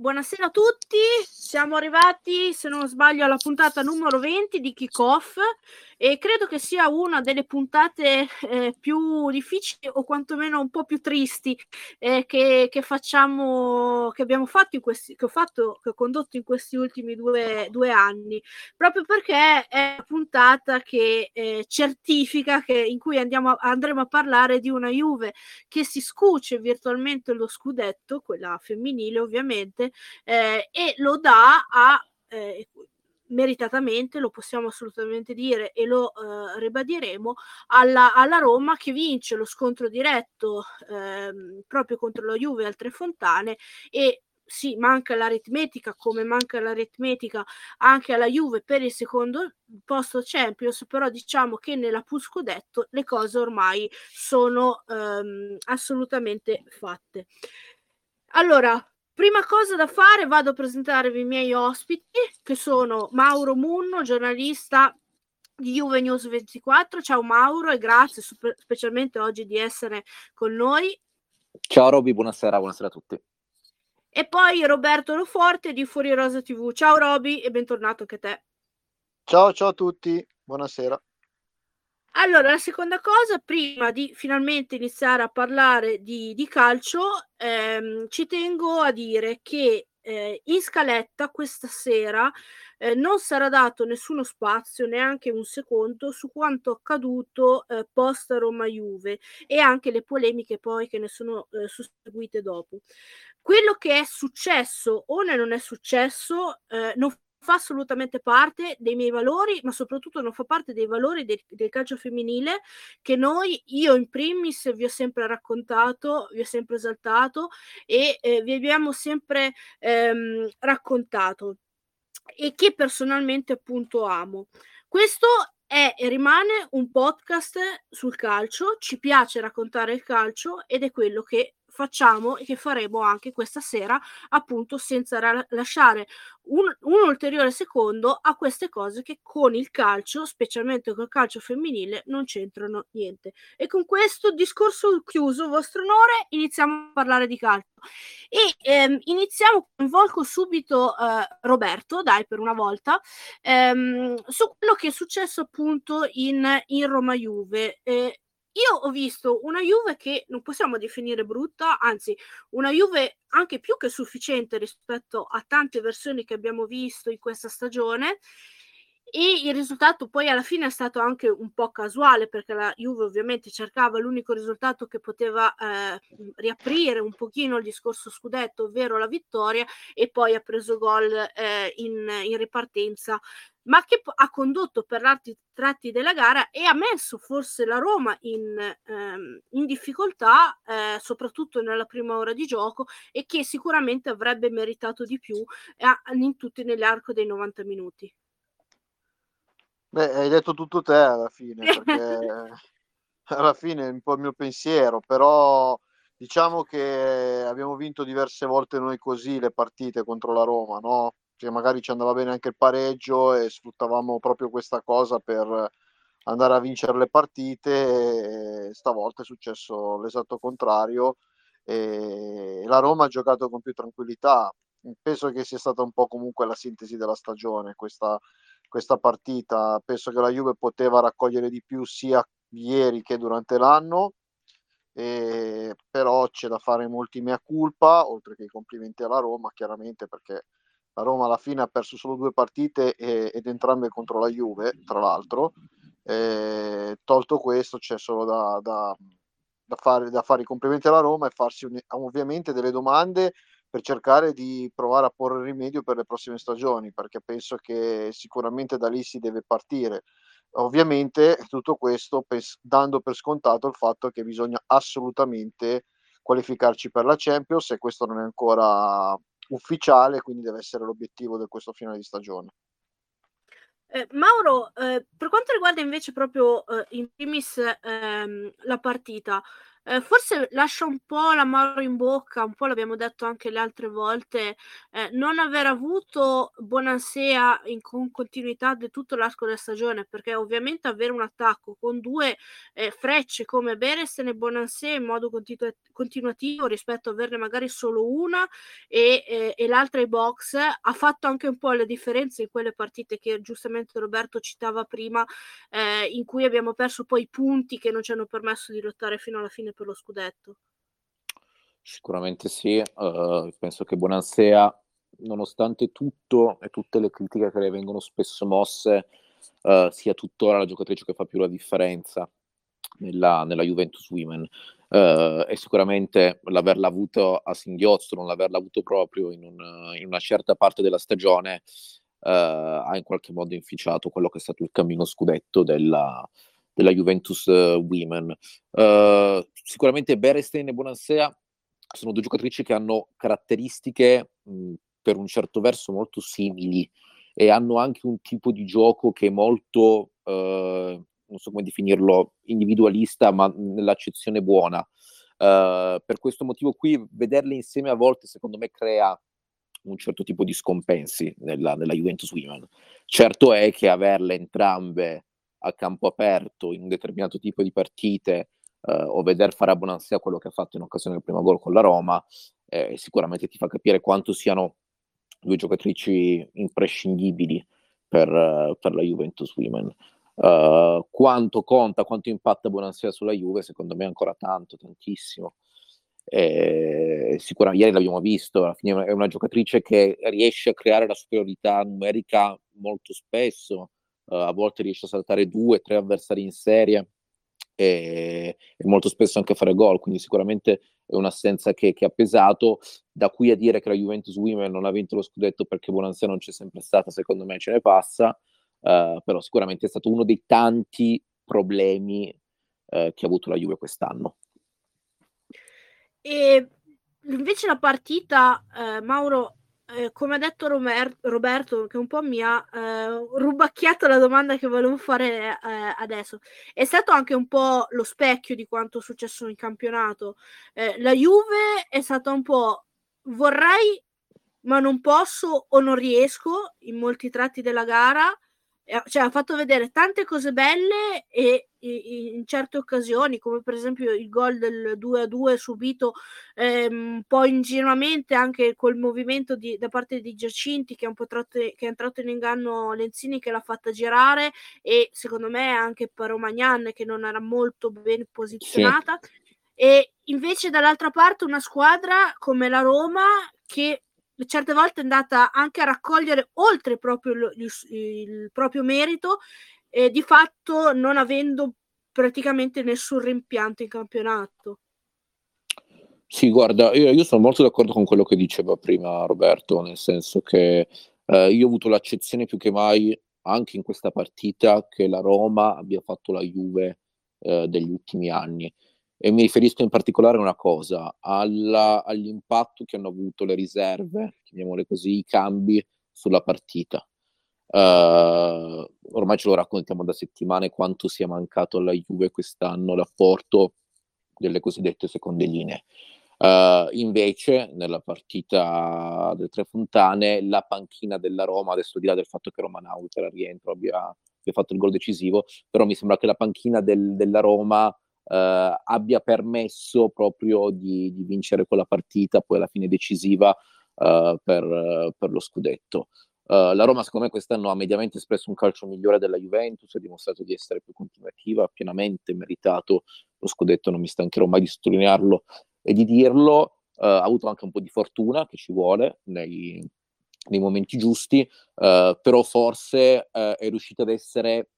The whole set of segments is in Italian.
Buonasera a tutti, siamo arrivati, se non sbaglio, alla puntata numero 20 di Kickoff e credo che sia una delle puntate eh, più difficili o quantomeno un po' più tristi eh, che, che, facciamo, che abbiamo fatto in questi, che ho fatto, che ho condotto in questi ultimi due, due anni, proprio perché è una puntata che eh, certifica che in cui andiamo, andremo a parlare di una Juve che si scuce virtualmente lo scudetto, quella femminile ovviamente, eh, e lo dà a eh, meritatamente, lo possiamo assolutamente dire e lo eh, ribadiremo, alla, alla, Roma che vince lo scontro diretto eh, proprio contro la Juve al Tre Fontane e sì, manca l'aritmetica come manca l'aritmetica anche alla Juve per il secondo posto Champions, però diciamo che nella Puscodetto le cose ormai sono ehm, assolutamente fatte. Allora, Prima cosa da fare, vado a presentarvi i miei ospiti, che sono Mauro Munno, giornalista di Juve News 24. Ciao Mauro e grazie super, specialmente oggi di essere con noi. Ciao Roby, buonasera, buonasera a tutti. E poi Roberto Loforte di Fuori Rosa TV. Ciao Roby e bentornato anche a te. Ciao, ciao a tutti, buonasera. Allora, la seconda cosa, prima di finalmente iniziare a parlare di, di calcio, ehm, ci tengo a dire che eh, in scaletta questa sera eh, non sarà dato nessuno spazio, neanche un secondo, su quanto accaduto eh, post Roma Juve e anche le polemiche poi che ne sono eh, susseguite dopo. Quello che è successo o non è successo eh, non fa assolutamente parte dei miei valori, ma soprattutto non fa parte dei valori del, del, calcio femminile che noi, io in primis, vi ho sempre raccontato, vi ho sempre esaltato e eh, vi abbiamo sempre ehm, raccontato e che personalmente appunto amo. Questo è e rimane un podcast sul calcio, ci piace raccontare il calcio ed è quello che facciamo e che faremo anche questa sera, appunto senza ra- lasciare un, un, ulteriore secondo a queste cose che con il calcio, specialmente col calcio femminile, non c'entrano niente. E con questo discorso chiuso, vostro onore, iniziamo a parlare di calcio. E ehm, iniziamo, coinvolgo subito eh, Roberto, dai per una volta, ehm, su quello che è successo appunto in, in Roma Juve. Eh, io ho visto una Juve che non possiamo definire brutta, anzi una Juve anche più che sufficiente rispetto a tante versioni che abbiamo visto in questa stagione e il risultato poi alla fine è stato anche un po' casuale perché la Juve ovviamente cercava l'unico risultato che poteva eh, riaprire un pochino il discorso scudetto, ovvero la vittoria e poi ha preso gol eh, in, in, ripartenza ma che ha condotto per altri tratti della gara e ha messo forse la Roma in, ehm, in difficoltà, eh, soprattutto nella prima ora di gioco, e che sicuramente avrebbe meritato di più eh, in tutti nell'arco dei 90 minuti. Beh, hai detto tutto te alla fine, perché alla fine è un po' il mio pensiero, però diciamo che abbiamo vinto diverse volte noi così le partite contro la Roma, no? Che magari ci andava bene anche il pareggio e sfruttavamo proprio questa cosa per andare a vincere le partite e stavolta è successo l'esatto contrario e la Roma ha giocato con più tranquillità. Penso che sia stata un po' comunque la sintesi della stagione, questa questa partita. Penso che la Juve poteva raccogliere di più sia ieri che durante l'anno, e, però c'è da fare molti mea culpa, oltre che i complimenti alla Roma, chiaramente perché la Roma alla fine ha perso solo due partite e, ed entrambe contro la Juve, tra l'altro. E, tolto questo, c'è solo da, da, da, fare, da fare i complimenti alla Roma e farsi un, ovviamente delle domande per cercare di provare a porre rimedio per le prossime stagioni, perché penso che sicuramente da lì si deve partire. Ovviamente tutto questo pens- dando per scontato il fatto che bisogna assolutamente qualificarci per la Champions e questo non è ancora ufficiale, quindi deve essere l'obiettivo di questo finale di stagione. Eh, Mauro, eh, per quanto riguarda invece proprio eh, in primis ehm, la partita, eh, forse lascia un po' l'amaro in bocca, un po' l'abbiamo detto anche le altre volte, eh, non aver avuto Bonansea in con continuità di tutto l'arco della stagione, perché ovviamente avere un attacco con due eh, frecce come Beresten e Bonansea in modo continu- continuativo rispetto a averne magari solo una e, e, l'altra i box ha fatto anche un po' le differenze in quelle partite che giustamente Roberto citava prima, eh, in cui abbiamo perso poi punti che non ci hanno permesso di lottare fino alla fine per lo scudetto? Sicuramente sì, uh, penso che Bonansea, nonostante tutto e tutte le critiche che le vengono spesso mosse, uh, sia tuttora la giocatrice che fa più la differenza nella, nella Juventus Women. Uh, e sicuramente l'averla avuto a singhiozzo, non l'averla avuto proprio in, un, in una certa parte della stagione, ha in qualche modo inficiato quello che è stato il cammino scudetto della, della Juventus uh, Women. Uh, sicuramente Berestein e Bonansea sono due giocatrici che hanno caratteristiche mh, per un certo verso molto simili e hanno anche un tipo di gioco che è molto, uh, non so come definirlo, individualista, ma nell'accezione buona. per questo motivo qui, vederle insieme a volte, secondo me, crea un certo tipo di scompensi nella, nella Juventus Women. Certo è che averle entrambe a campo aperto in un determinato tipo di partite eh, o vedere fare a Bonansia quello che ha fatto in occasione del primo gol con la Roma, eh, sicuramente ti fa capire quanto siano due giocatrici imprescindibili per, uh, per la Juventus Women. Uh, quanto conta, quanto impatta Bonansia sulla Juve, secondo me ancora tanto, tantissimo. Eh, sicuramente ieri l'abbiamo visto, alla fine è una giocatrice che riesce a creare la superiorità numerica molto spesso, uh, a volte riesce a saltare due, tre avversari in serie e, e molto spesso anche a fare gol, quindi sicuramente è un'assenza che, che, ha pesato, da qui a dire che la Juventus Women non ha vinto lo scudetto perché Bonanza non c'è sempre stata, secondo me ce ne passa, uh, però sicuramente è stato uno dei tanti problemi uh, che ha avuto la Juve quest'anno. E invece la partita, eh, Mauro, eh, come ha detto Romer- Roberto, che un po' mi ha eh, rubacchiato la domanda che volevo fare eh, adesso, è stato anche un po' lo specchio di quanto è successo in campionato. Eh, la Juve è stata un po' vorrei, ma non posso o non riesco in molti tratti della gara cioè, ha fatto vedere tante cose belle e, e, in certe occasioni, come per esempio il gol del 2-2 subito ehm, un po' ingenuamente anche col movimento di, da parte di Giacinti che, tratto, che è entrato in inganno Lenzini che l'ha fatta girare e secondo me anche Paromagnan che non era molto ben posizionata. Sì. E invece dall'altra parte una squadra come la Roma che certe volte è andata anche a raccogliere oltre proprio il, il, proprio merito e di fatto non avendo praticamente nessun rimpianto in campionato. Sì, guarda, io, io, sono molto d'accordo con quello che diceva prima Roberto, nel senso che eh, io ho avuto l'accezione più che mai anche in questa partita che la Roma abbia fatto la Juve eh, degli ultimi anni e mi riferisco in particolare a una cosa, alla, all'impatto che hanno avuto le riserve, chiamiamole così, i cambi sulla partita. Uh, ormai ce lo raccontiamo da settimane quanto sia mancato alla Juve quest'anno l'apporto delle cosiddette seconde linee. Uh, invece, nella partita delle Tre Fontane, la panchina della Roma, adesso di là del fatto che Romanau per rientro abbia, abbia, fatto il gol decisivo, però mi sembra che la panchina del, della Roma eh, abbia permesso proprio di, di, vincere quella partita, poi alla fine decisiva eh, per, per, lo scudetto. Uh, la Roma, secondo me, quest'anno ha mediamente espresso un calcio migliore della Juventus, ha dimostrato di essere più continuativa, ha pienamente meritato lo scudetto, non mi stancherò mai di sottolinearlo e di dirlo. Uh, ha avuto anche un po' di fortuna che ci vuole nei, nei momenti giusti, uh, però forse è riuscita ad essere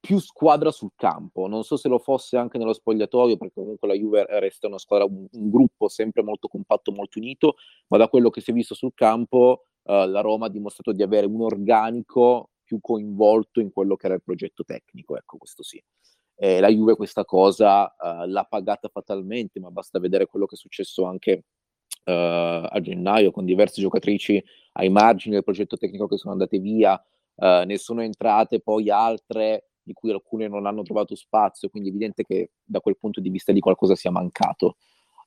più squadra sul campo. Non so se lo fosse anche nello spogliatoio, perché comunque la Juve resta una squadra, un, un gruppo sempre molto compatto, molto unito, ma da quello che si è visto sul campo, uh, la Roma ha dimostrato di avere un organico più coinvolto in quello che era il progetto tecnico, ecco, questo sì. Eh, la Juve questa cosa uh, l'ha pagata fatalmente, ma basta vedere quello che è successo anche uh, a gennaio con diverse giocatrici ai margini del progetto tecnico che sono andate via, uh, ne sono entrate poi altre di cui alcune non hanno trovato spazio, quindi è evidente che da quel punto di vista di qualcosa sia mancato.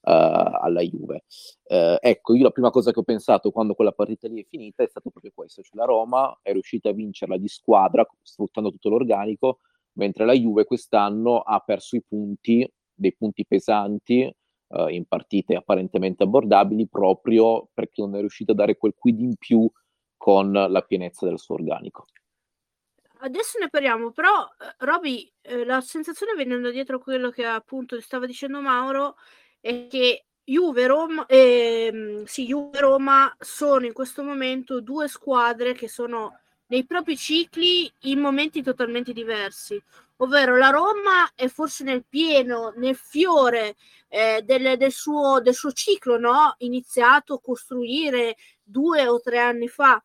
Uh, alla Juve. Uh, ecco, io la prima cosa che ho pensato quando quella partita lì è finita è stato proprio questo, cioè la Roma è riuscita a vincerla di squadra sfruttando tutto l'organico, mentre la Juve quest'anno ha perso i punti, dei punti pesanti uh, in partite apparentemente abbordabili proprio perché non è riuscita a dare quel quid in più con la pienezza del suo organico. Adesso ne parliamo, però Roby, eh, la sensazione venendo dietro a quello che appunto stava dicendo Mauro è che Juve Roma, eh, sì, Juve Roma sono in questo momento due squadre che sono nei propri cicli in momenti totalmente diversi, ovvero la Roma è forse nel pieno, nel fiore eh, del, del, suo, del suo ciclo no? iniziato a costruire due o tre anni fa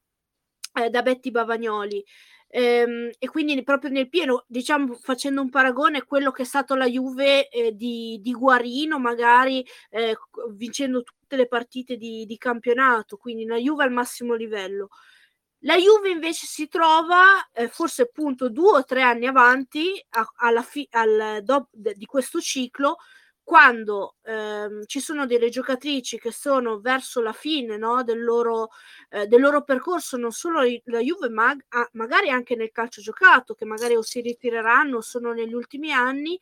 eh, da Betty Bavagnoli. Ehm, e quindi proprio nel pieno, diciamo, facendo un paragone, quello che è stato la Juve eh, di, di, Guarino, magari eh, vincendo tutte le partite di, di, campionato, quindi la Juve al massimo livello. La Juve invece si trova eh, forse appunto due o tre anni avanti a, alla fi- al, do, di questo ciclo quando ehm, ci sono delle giocatrici che sono verso la fine no, del, loro, eh, del, loro, percorso, non solo la Juve, ma ah, magari anche nel calcio giocato, che magari o si ritireranno sono negli ultimi anni,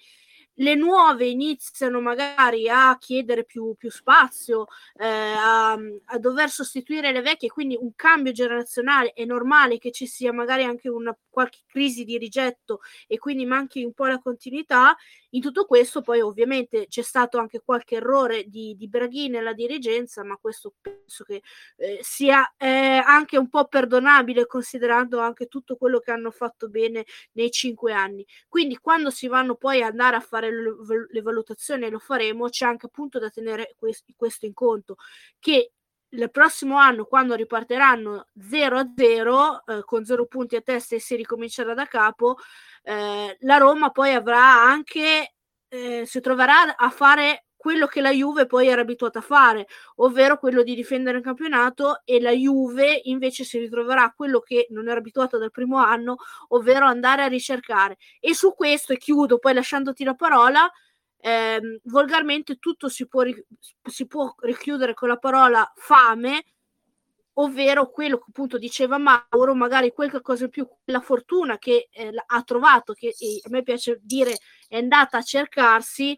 le nuove iniziano magari a chiedere più, più spazio, eh, a, a, dover sostituire le vecchie, quindi un cambio generazionale è normale che ci sia magari anche una qualche crisi di rigetto e quindi manchi un po' la continuità. In tutto questo poi ovviamente c'è stato anche qualche errore di, di Braghi nella dirigenza, ma questo penso che eh, sia eh, anche un po' perdonabile considerando anche tutto quello che hanno fatto bene nei cinque anni. Quindi quando si vanno poi ad andare a fare le, le valutazioni, lo faremo, c'è anche appunto da tenere questo, questo in conto, che il prossimo anno, quando riparteranno 0 a 0, eh, con 0 punti a testa e si ricomincerà da capo, eh, la Roma poi avrà anche, eh, si troverà a fare quello che la Juve poi era abituata a fare, ovvero quello di difendere il campionato e la Juve invece si ritroverà quello che non era abituata dal primo anno, ovvero andare a ricercare. E su questo, e chiudo poi lasciandoti la parola, eh, volgarmente tutto si può, si può richiudere con la parola fame, ovvero quello che appunto diceva Mauro, magari qualche cosa in più, la fortuna che eh, ha trovato, che a me piace dire è andata a cercarsi,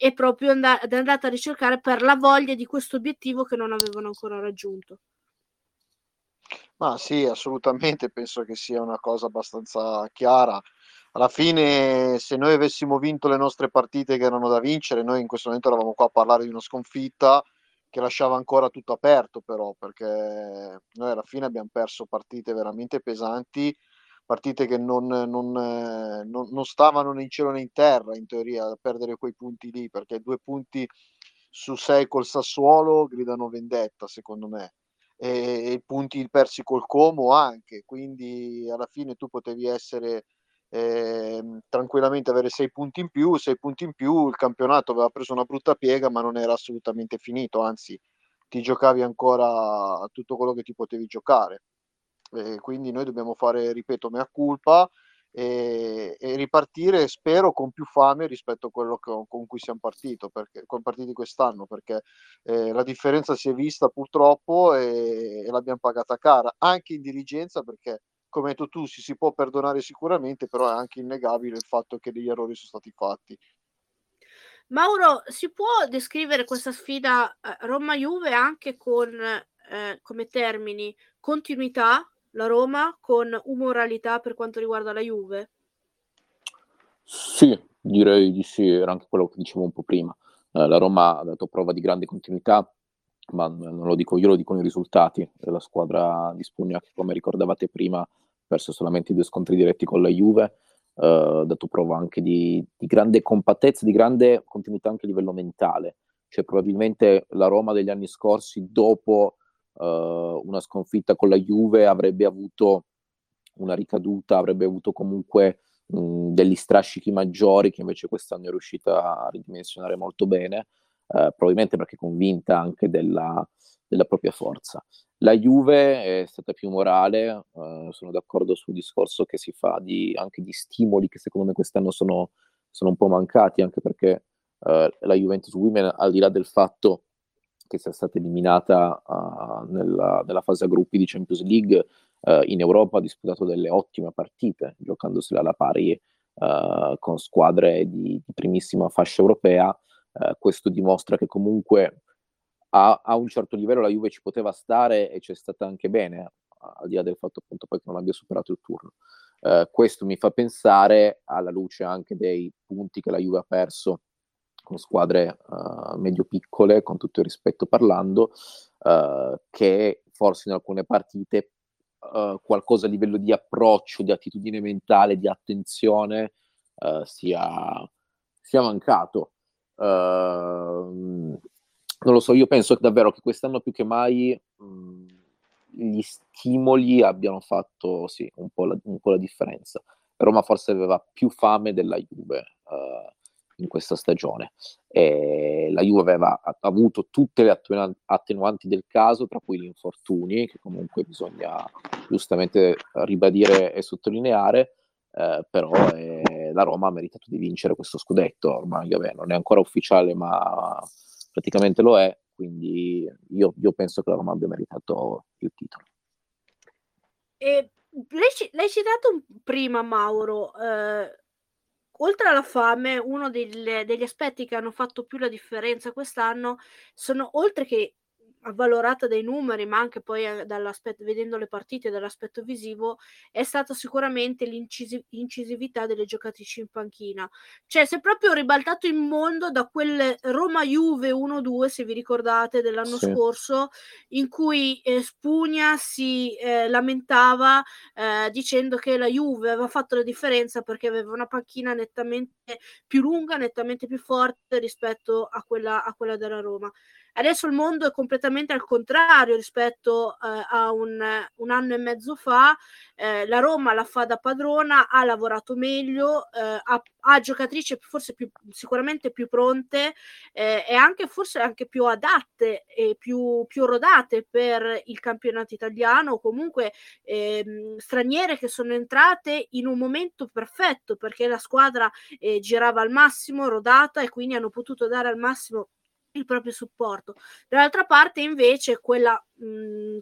è proprio and- è andata a ricercare per la voglia di questo obiettivo che non avevano ancora raggiunto. Ma sì, assolutamente, penso che sia una cosa abbastanza chiara alla fine se noi avessimo vinto le nostre partite che erano da vincere, noi in questo momento eravamo qua a parlare di una sconfitta che lasciava ancora tutto aperto però, perché noi alla fine abbiamo perso partite veramente pesanti, partite che non, non, non, non stavano né in cielo né in terra in teoria a perdere quei punti lì, perché due punti su sei col Sassuolo gridano vendetta secondo me e, i punti persi col Como anche, quindi alla fine tu potevi essere eh, tranquillamente avere sei punti in più, sei punti in più, il campionato aveva preso una brutta piega ma non era assolutamente finito, anzi ti giocavi ancora tutto quello che ti potevi giocare. Eh, quindi noi dobbiamo fare, ripeto, mea culpa e, e, ripartire, spero, con più fame rispetto a quello che, con cui siamo partiti, perché, con partiti quest'anno, perché eh, la differenza si è vista purtroppo e, e l'abbiamo pagata cara, anche in dirigenza, perché come hai detto tu, si, si può perdonare sicuramente, però è anche innegabile il fatto che degli errori sono stati fatti. Mauro, si può descrivere questa sfida eh, Roma-Juve anche con eh, come termini continuità, la Roma, con umoralità per quanto riguarda la Juve? Sì, direi di sì, era anche quello che dicevo un po' prima. Eh, la Roma ha dato prova di grande continuità, ma non lo dico io, lo dicono i risultati. La squadra di Spugna, che come ricordavate prima, perso solamente due scontri diretti con la Juve, ha uh, dato prova anche di, di, grande compattezza, di grande continuità anche a livello mentale. Cioè, probabilmente la Roma degli anni scorsi, dopo uh, una sconfitta con la Juve, avrebbe avuto una ricaduta, avrebbe avuto comunque mh, degli strascichi maggiori che invece quest'anno è riuscita a ridimensionare molto bene, eh, probabilmente perché convinta anche della, della, propria forza. La Juve è stata più morale, eh, sono d'accordo sul discorso che si fa di, anche di stimoli che secondo me quest'anno sono, sono un po' mancati, anche perché la Juventus Women, al di là del fatto che sia stata eliminata uh, nella, nella, fase a gruppi di Champions League, uh, in Europa ha disputato delle ottime partite, giocandosela alla pari uh, con squadre di, di, primissima fascia europea. questo dimostra che comunque a, a, un certo livello la Juve ci poteva stare e c'è stata anche bene, al di là del fatto appunto poi che non abbia superato il turno. questo mi fa pensare, alla luce anche dei punti che la Juve ha perso con squadre uh, medio-piccole, con tutto il rispetto parlando, uh, che forse in alcune partite uh, qualcosa a livello di approccio, di attitudine mentale, di attenzione sia, sia, mancato. non lo so, io penso davvero che quest'anno più che mai mh, gli stimoli abbiano fatto sì, un, po la, un po' la differenza. Roma forse aveva più fame della Juve. Uh, in questa stagione. E la Juve aveva avuto tutte le attenuanti del caso, tra cui gli infortuni, che comunque bisogna giustamente ribadire e sottolineare, eh, però eh, la Roma ha meritato di vincere questo scudetto, ormai vabbè, non è ancora ufficiale, ma praticamente lo è, quindi io, io penso che la Roma abbia meritato il titolo. E lei, l'hai citato prima, Mauro, eh, oltre alla fame, uno delle, degli aspetti che hanno fatto più la differenza quest'anno sono, oltre che avvalorata dai numeri, ma anche poi eh, dall'aspetto, vedendo le partite dall'aspetto visivo, è stata sicuramente l'incisività delle giocatrici in panchina. Cioè, si è proprio ribaltato il mondo da quel Roma-Juve 1-2, se vi ricordate, dell'anno sì. scorso, in cui eh, Spugna si eh, lamentava eh, dicendo che la Juve aveva fatto la differenza perché aveva una panchina nettamente più lunga, nettamente più forte rispetto a quella, a quella della Roma. Adesso il mondo è completamente al contrario rispetto eh, a un, un, anno e mezzo fa. Eh, la Roma la fa da padrona, ha lavorato meglio, eh, ha, ha, giocatrici forse più, sicuramente più pronte eh, e anche forse anche più adatte e più, più rodate per il campionato italiano o comunque ehm, straniere che sono entrate in un momento perfetto perché la squadra eh, girava al massimo, rodata e quindi hanno potuto dare al massimo il proprio supporto. Dall'altra parte invece quella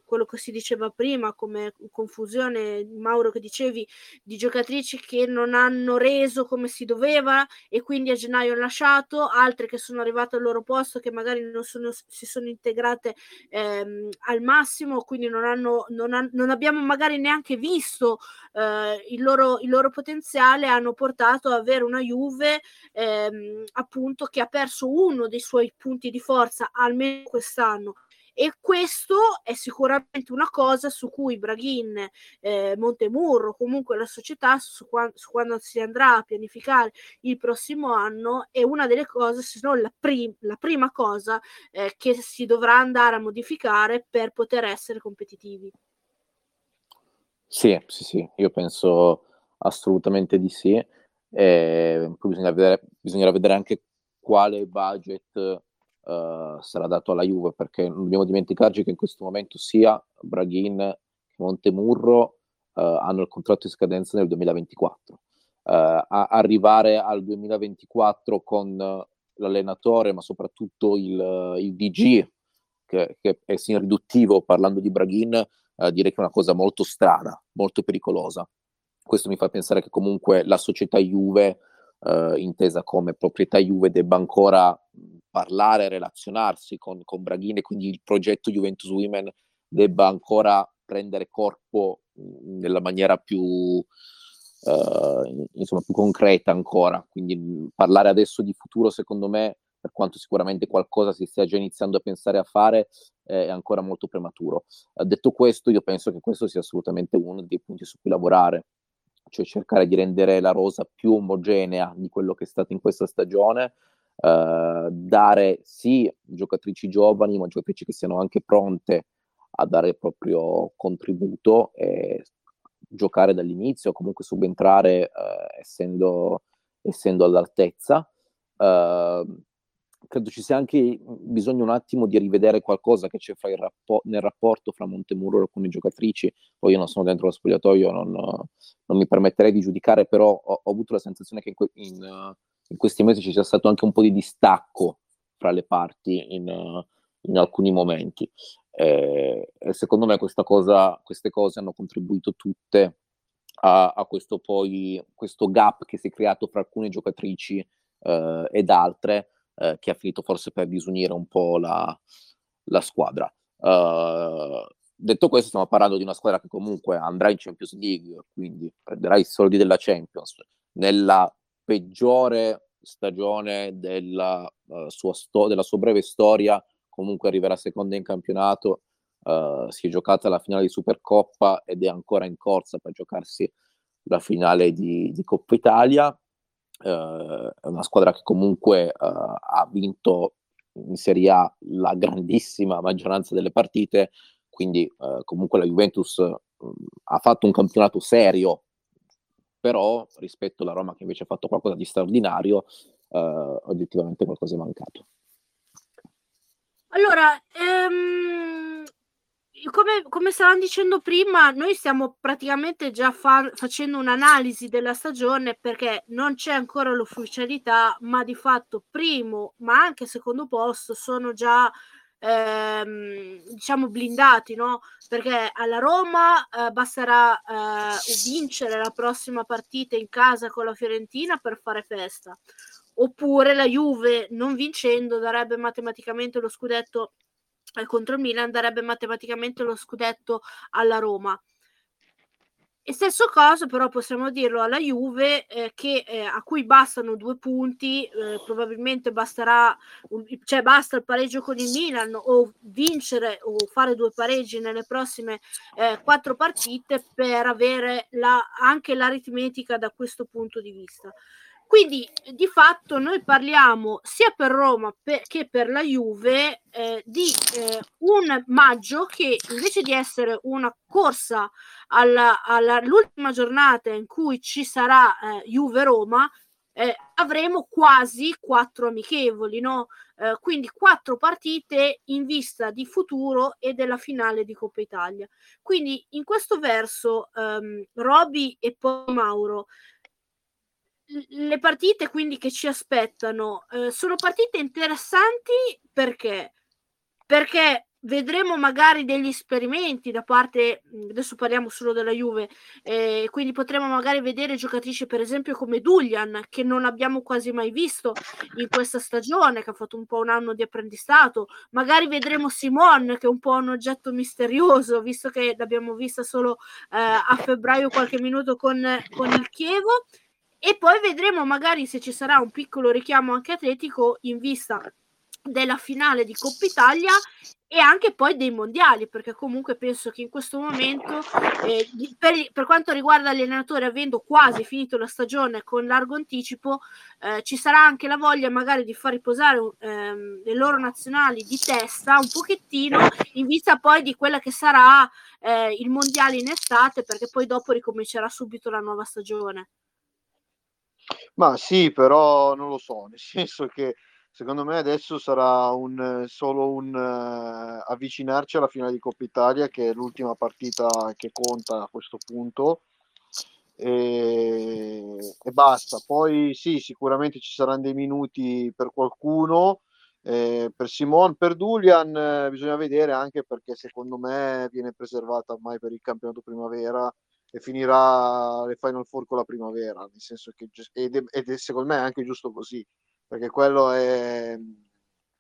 Quello che si diceva prima come confusione, Mauro che dicevi, di giocatrici che non hanno reso come si doveva e quindi a gennaio hanno lasciato, altre che sono arrivate al loro posto che magari non sono, si sono integrate ehm, al massimo, quindi non, hanno, non, han, non abbiamo magari neanche visto eh, il, loro, il, loro, potenziale, hanno portato ad avere una Juve ehm, appunto che ha perso uno dei suoi punti di forza almeno quest'anno e questo è sicuramente una cosa su cui Braghin, eh, Montemurro, comunque la società, su, qua- su, quando si andrà a pianificare il prossimo anno, è una delle cose, se non la, prim- la prima cosa eh, che si dovrà andare a modificare per poter essere competitivi. Sì, sì, sì, io penso assolutamente di sì. Eh, poi bisogna vedere, bisognerà vedere anche quale budget uh, sarà dato alla Juve, perché non dobbiamo dimenticarci che in questo momento sia Braghin che Montemurro uh, hanno il contratto di scadenza nel 2024. Uh, eh, arrivare al 2024 con l'allenatore, ma soprattutto il, il DG, che, che, è sin riduttivo parlando di Braghin, direi che è una cosa molto strana, molto pericolosa. Questo mi fa pensare che comunque la società Juve eh, intesa come proprietà Juve debba ancora parlare, relazionarsi con, con Braghini, quindi il progetto Juventus Women debba ancora prendere corpo nella maniera più, eh, insomma, più concreta ancora. Quindi parlare adesso di futuro, secondo me, per quanto sicuramente qualcosa si stia già iniziando a pensare a fare, è ancora molto prematuro. Eh, detto questo, io penso che questo sia assolutamente uno dei punti su cui lavorare cioè cercare di rendere la rosa più omogenea di quello che è stato in questa stagione, eh, dare sì giocatrici giovani, ma giocatrici che siano anche pronte a dare il proprio contributo e giocare dall'inizio, comunque subentrare eh, essendo, essendo, all'altezza. Uh, credo ci sia anche bisogno un attimo di rivedere qualcosa che c'è rappo- nel rapporto fra Montemuro e alcune giocatrici. Poi io non sono dentro lo spogliatoio, non, non mi permetterei di giudicare, però ho, ho avuto la sensazione che in, in, in, questi mesi ci sia stato anche un po' di distacco fra le parti in, in alcuni momenti. Eh, secondo me cosa, queste cose hanno contribuito tutte a, a, questo, poi, questo gap che si è creato fra alcune giocatrici eh, ed altre eh, che ha finito forse per disunire un po' la, la squadra. Uh, detto questo, stiamo parlando di una squadra che comunque andrà in Champions League, quindi prenderà i soldi della Champions nella peggiore stagione della, uh, sua, sto- della sua breve storia. Comunque arriverà seconda in campionato. Uh, si è giocata la finale di Supercoppa ed è ancora in corsa per giocarsi la finale di, di Coppa Italia eh, è una squadra che comunque ha vinto in Serie A la grandissima maggioranza delle partite, quindi comunque la Juventus mh, ha fatto un campionato serio, però rispetto alla Roma che invece ha fatto qualcosa di straordinario, eh, oggettivamente qualcosa è mancato. Allora, ehm, come, come stavamo dicendo prima, noi stiamo praticamente già fa- facendo un'analisi della stagione perché non c'è ancora l'ufficialità, ma di fatto primo, ma anche secondo posto sono già ehm, diciamo blindati, no? Perché alla Roma eh, basterà eh, vincere la prossima partita in casa con la Fiorentina per fare festa. Oppure la Juve non vincendo darebbe matematicamente lo scudetto eh, contro il Milan darebbe matematicamente lo scudetto alla Roma. E stesso cosa però possiamo dirlo alla Juve eh, che, eh, a cui bastano due punti, eh, probabilmente basterà, un, cioè basta il pareggio con il Milan o vincere o fare due pareggi nelle prossime eh, quattro partite per avere la, anche l'aritmetica da questo punto di vista. Quindi di fatto noi parliamo sia per Roma che per la Juve eh, di eh, un maggio che invece di essere una corsa alla, alla, all'ultima giornata in cui ci sarà eh, Juve-Roma, eh, avremo quasi quattro amichevoli, no? Eh, quindi quattro partite in vista di futuro e della finale di Coppa Italia. Quindi in questo verso ehm, Roby e poi Mauro le partite quindi che ci aspettano eh, sono partite interessanti perché? Perché vedremo magari degli esperimenti da parte, adesso parliamo solo della Juve, eh, quindi potremo magari vedere giocatrici per esempio come Dulian che non abbiamo quasi mai visto in questa stagione, che ha fatto un po' un anno di apprendistato, magari vedremo Simon che è un po' un oggetto misterioso visto che l'abbiamo vista solo eh, a febbraio qualche minuto con, con il Chievo e poi vedremo magari se ci sarà un piccolo richiamo anche atletico in vista della finale di Coppa Italia e anche poi dei mondiali perché comunque penso che in questo momento eh, per, per, quanto riguarda gli allenatori avendo quasi finito la stagione con largo anticipo eh, ci sarà anche la voglia magari di far riposare ehm, le loro nazionali di testa un pochettino in vista poi di quella che sarà eh, il mondiale in estate perché poi dopo ricomincerà subito la nuova stagione ma sì, però non lo so, nel senso che secondo me adesso sarà un, solo un uh, avvicinarci alla finale di Coppa Italia, che è l'ultima partita che conta a questo punto. E, e basta. Poi sì, sicuramente ci saranno dei minuti per qualcuno. Eh, per Simon, per Dulian eh, bisogna vedere anche perché secondo me viene preservata ormai per il campionato primavera e finirà le Final Four con la primavera, nel senso che ed è, ed è secondo me è anche giusto così, perché quello è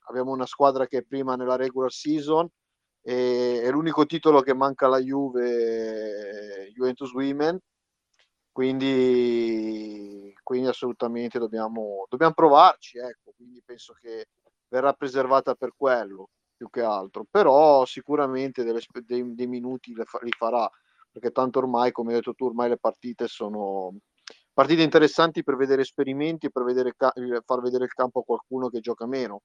abbiamo una squadra che è prima nella regular season e è l'unico titolo che manca alla Juve Juventus Women quindi, quindi assolutamente dobbiamo, dobbiamo provarci ecco quindi penso che verrà preservata per quello più che altro però sicuramente delle, dei, dei minuti li farà perché tanto ormai, come hai detto tu, ormai le partite sono partite interessanti per vedere esperimenti, per vedere, far vedere il campo a qualcuno che gioca meno,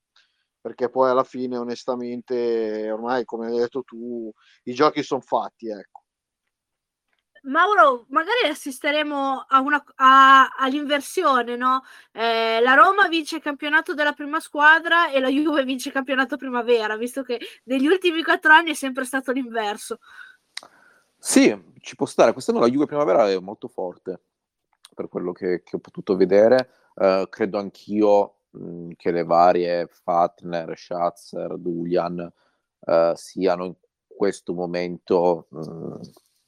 perché poi alla fine, onestamente, ormai, come hai detto tu, i giochi sono fatti, ecco. Mauro, magari assisteremo a una, a, all'inversione, no? Eh, la Roma vince il campionato della prima squadra e la Juve vince il campionato primavera, visto che negli ultimi quattro anni è sempre stato l'inverso. Sì, ci può stare. Quest'anno la Juve primavera è molto forte, per quello che, che ho potuto vedere. Uh, credo anch'io mh, che le varie Fatner, Schatzer, Dulian uh, siano in questo momento mh,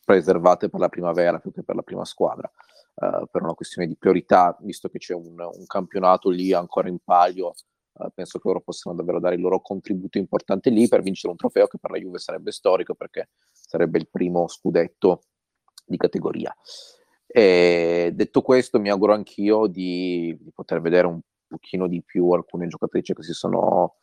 preservate per la primavera più che per la prima squadra, uh, per una questione di priorità, visto che c'è un, un campionato lì ancora in palio, uh, penso che loro possano davvero dare il loro contributo importante lì per vincere un trofeo che per la Juve sarebbe storico perché sarebbe il primo scudetto di categoria. E detto questo, mi auguro anch'io di, di poter vedere un pochino di più alcune giocatrici che si sono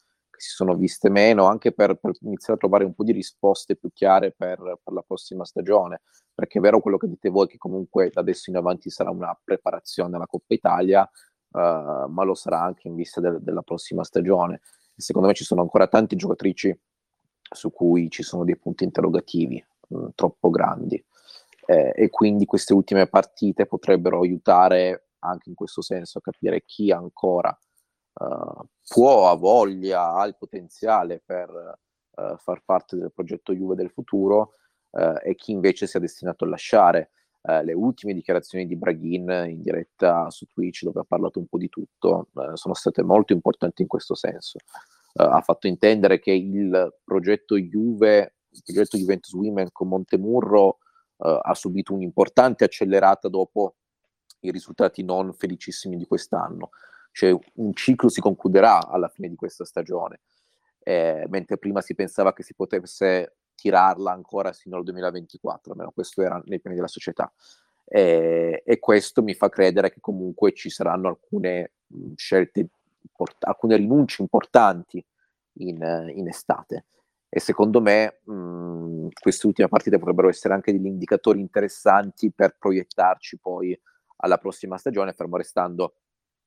si sono viste meno, anche per, per, iniziare a trovare un po' di risposte più chiare per, per, la prossima stagione, perché è vero quello che dite voi, che comunque da adesso in avanti sarà una preparazione alla Coppa Italia, uh, ma lo sarà anche in vista de- della prossima stagione. Secondo me ci sono ancora tante giocatrici su cui ci sono dei punti interrogativi mh, mm, troppo grandi. Eh, e quindi queste ultime partite potrebbero aiutare anche in questo senso a capire chi ancora uh, può, ha voglia, ha il potenziale per uh, far parte del progetto Juve del futuro uh, e chi invece sia destinato a lasciare. Le ultime dichiarazioni di Braghin in diretta su Twitch, dove ha parlato un po' di tutto, sono state molto importanti in questo senso. ha fatto intendere che il progetto Juve, il progetto Juventus Women con Montemurro ha subito un'importante accelerata dopo i risultati non felicissimi di quest'anno cioè un ciclo si concluderà alla fine di questa stagione, eh, mentre prima si pensava che si potesse tirarla ancora fino al 2024, almeno questo era nei piani della società. Eh, e questo mi fa credere che comunque ci saranno alcune scelte, import- alcune rinunce importanti in, in estate. E secondo me mh, queste ultime partite potrebbero essere anche degli indicatori interessanti per proiettarci poi alla prossima stagione, fermo restando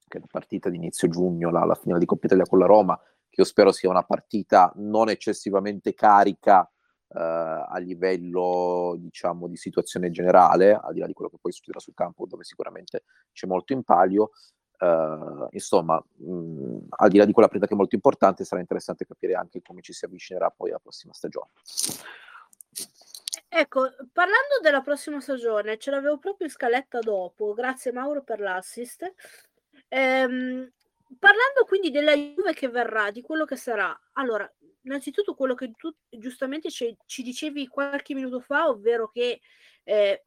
che la partita di inizio giugno, la, la finale di Coppa Italia con la Roma, che io spero sia una partita non eccessivamente carica a livello, diciamo, di situazione generale, al di là di quello che poi succederà sul campo, dove sicuramente c'è molto in palio. Uh, insomma, mh, al di là di quella partita che è molto importante, sarà interessante capire anche come ci si avvicinerà poi alla prossima stagione. Ecco, parlando della prossima stagione, ce l'avevo proprio in scaletta dopo, grazie Mauro per l'assist. Ehm, parlando quindi della Juve che verrà, di quello che sarà, allora, innanzitutto quello che tu giustamente ci, ci dicevi qualche minuto fa, ovvero che eh,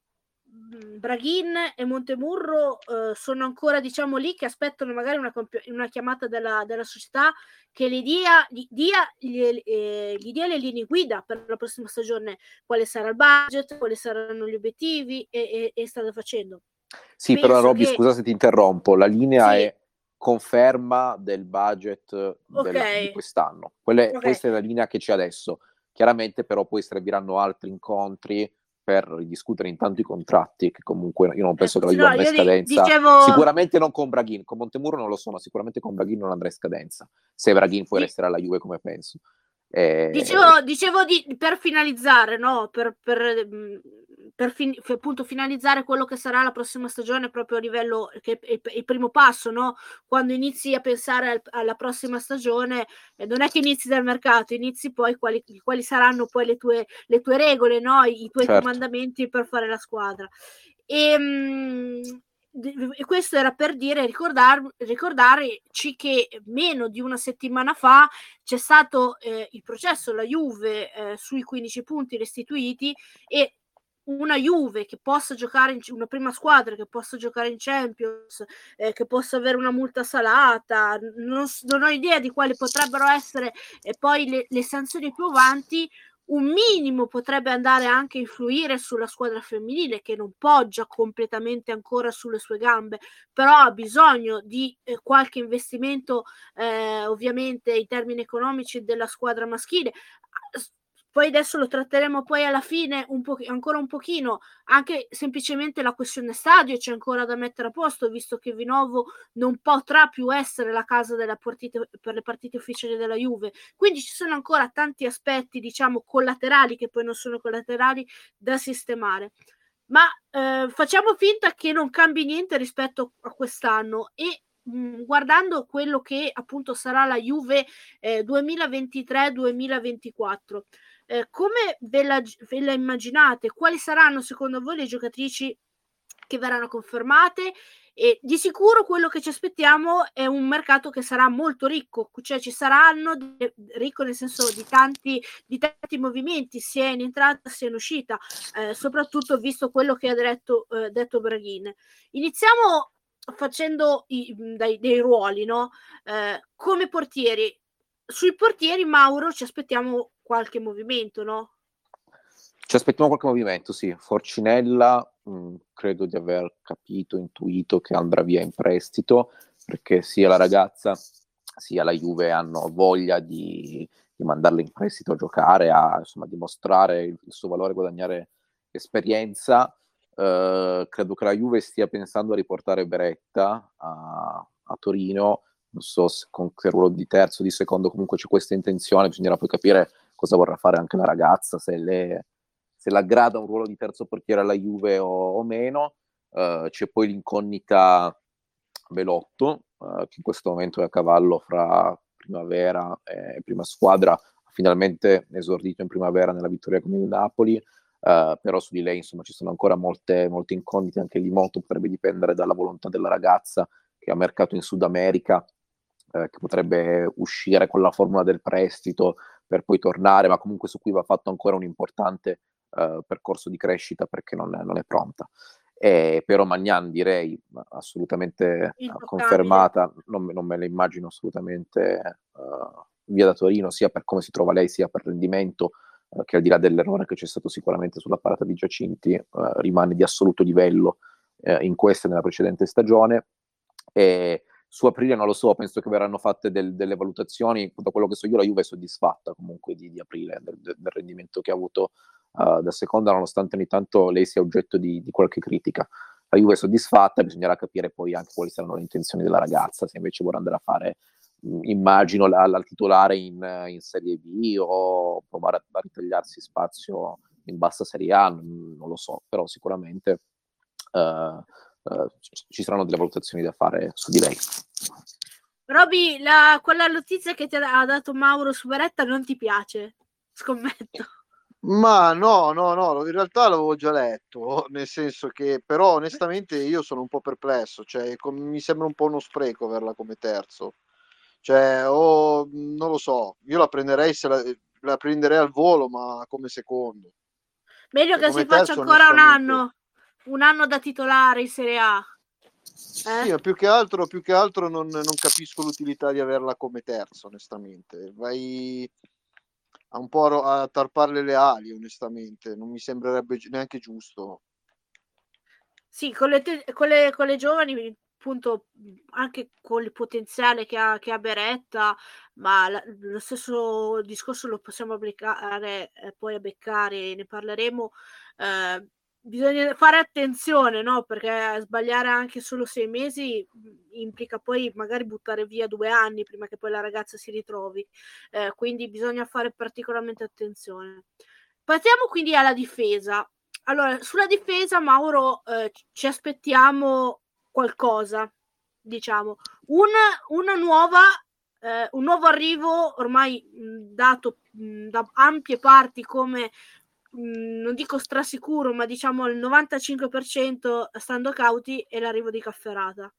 Braghin e Montemurro eh, sono ancora diciamo lì che aspettano magari una, una chiamata della, della, società che gli dia, gli, dia, gli, eh, gli dia, le linee guida per la prossima stagione, quale sarà il budget, quali saranno gli obiettivi e, e, e state facendo. Sì, Penso però Robby, che... scusa se ti interrompo, la linea sì. è conferma del budget okay. del, di quest'anno. Quelle, okay. Questa è la linea che c'è adesso. Chiaramente però poi serviranno altri incontri per discutere intanto i contratti, che comunque io non penso eh, che la Juve no, andrà in scadenza. Dicevo... Sicuramente non con Braghin, con Montemuro non lo so, ma sicuramente con Braghin non andrà in scadenza. Se Braghin poi sì. resterà alla Juve come penso. Eh... Dicevo, dicevo di, per finalizzare, no? per, per, mm, per, fin, appunto finalizzare quello che sarà la prossima stagione proprio a livello che è il primo passo, no? quando inizi a pensare al, alla prossima stagione, eh, non è che inizi dal mercato, inizi poi quali, quali saranno poi le tue, le tue regole, no? i, i tuoi certo. comandamenti per fare la squadra. E, ehm, mh, e questo era per dire, ricordar, ricordarci che meno di una settimana fa c'è stato eh, il processo, la Juve eh, sui 15 punti restituiti e una Juve che possa giocare in una prima squadra che possa giocare in Champions, eh, che possa avere una multa salata, non, non, ho idea di quali potrebbero essere eh, poi le, le sanzioni più avanti, un minimo potrebbe andare anche a influire sulla squadra femminile che non poggia completamente ancora sulle sue gambe, però ha bisogno di eh, qualche investimento eh, ovviamente in termini economici della squadra maschile poi adesso lo tratteremo poi alla fine un po- ancora un pochino, anche semplicemente la questione stadio c'è ancora da mettere a posto, visto che Vinovo non potrà più essere la casa partita, per le partite ufficiali della Juve. Quindi ci sono ancora tanti aspetti, diciamo, collaterali, che poi non sono collaterali, da sistemare. ma eh, facciamo finta che non cambi niente rispetto a quest'anno e mh, guardando quello che appunto sarà la Juve eh, 2023-2024, eh, come ve la, ve la immaginate? Quali saranno secondo voi le giocatrici che verranno confermate e di sicuro quello che ci aspettiamo è un mercato che sarà molto ricco, cioè ci saranno ricco nel senso di tanti, di tanti movimenti, sia in entrata sia in uscita, eh, soprattutto visto quello che ha detto, eh, detto Braghin. Iniziamo facendo i, dai, dei ruoli, no? Eh, come portieri. Sui portieri, Mauro, ci aspettiamo qualche movimento, no? Ci aspettiamo qualche movimento, sì. Forcinella mh, mm, credo di aver capito, intuito che andrà via in prestito, perché sia la ragazza sia la Juve hanno voglia di, di mandarla in prestito a giocare, a insomma, dimostrare il, suo valore, guadagnare esperienza. Uh, credo che la Juve stia pensando a riportare Beretta a, a Torino, non so se con che ruolo di terzo, di secondo, comunque c'è questa intenzione, bisognerà poi capire cosa vorrà fare anche la ragazza, se le se l'aggrada un ruolo di terzo portiere alla Juve o, o meno. Uh, c'è poi l'incognita Belotto, uh, che in questo momento è a cavallo fra primavera e prima squadra, finalmente esordito in primavera nella vittoria con il Napoli, uh, però su di lei insomma ci sono ancora molte, molte incognite, anche lì molto potrebbe dipendere dalla volontà della ragazza che ha mercato in Sud America, che potrebbe uscire con la formula del prestito per poi tornare, ma comunque su cui va fatto ancora un importante uh, percorso di crescita perché non è, non è pronta. E però Magnan direi assolutamente confermata, non, non, me la immagino assolutamente uh, via da Torino, sia per come si trova lei, sia per rendimento, uh, che al di là dell'errore che c'è stato sicuramente sulla parata di Giacinti, rimane di assoluto livello in questa e nella precedente stagione. E su aprile non lo so, penso che verranno fatte del, delle valutazioni, da quello che so io la Juve è soddisfatta comunque di, di aprile, del, del, rendimento che ha avuto uh, da seconda, nonostante ogni tanto lei sia oggetto di, di, qualche critica. La Juve è soddisfatta, bisognerà capire poi anche quali saranno le intenzioni della ragazza, se invece vorrà andare a fare, mh, immagino, la, la titolare in, in, Serie B o provare a, a, ritagliarsi spazio in bassa Serie A, non, non lo so, però sicuramente... Uh, uh, ci saranno delle valutazioni da fare su di lei. Roby, la, quella notizia che ti ha dato Mauro su Beretta non ti piace, scommetto. Ma no, no, no, in realtà l'avevo già letto, nel senso che però onestamente io sono un po' perplesso, cioè com- mi sembra un po' uno spreco averla come terzo. Cioè, o non lo so, io la prenderei se la, la prenderei al volo, ma come secondo. Meglio cioè, che si faccia ancora un anno, un anno da titolare in Serie A. Eh? Sì, più che altro, più che altro non, non, capisco l'utilità di averla come terzo, onestamente. Vai a un po' a tarparle le ali, onestamente. Non mi sembrerebbe neanche giusto. Sì, con le, te- con le, con le giovani, appunto, anche con il potenziale che ha, che ha Beretta, ma la, lo stesso discorso lo possiamo applicare eh, poi a Beccari, ne parleremo. Eh, bisogna fare attenzione, no? Perché sbagliare anche solo sei mesi implica poi magari buttare via due anni prima che poi la ragazza si ritrovi. Eh, quindi bisogna fare particolarmente attenzione. Passiamo quindi alla difesa. Allora, sulla difesa, Mauro, eh, ci aspettiamo qualcosa, diciamo, una, una nuova, eh, un nuovo arrivo ormai mh, dato mh, da ampie parti come Mhmm, non dico strasicuro, ma diciamo il 95% stando cauti è l'arrivo di Cafferata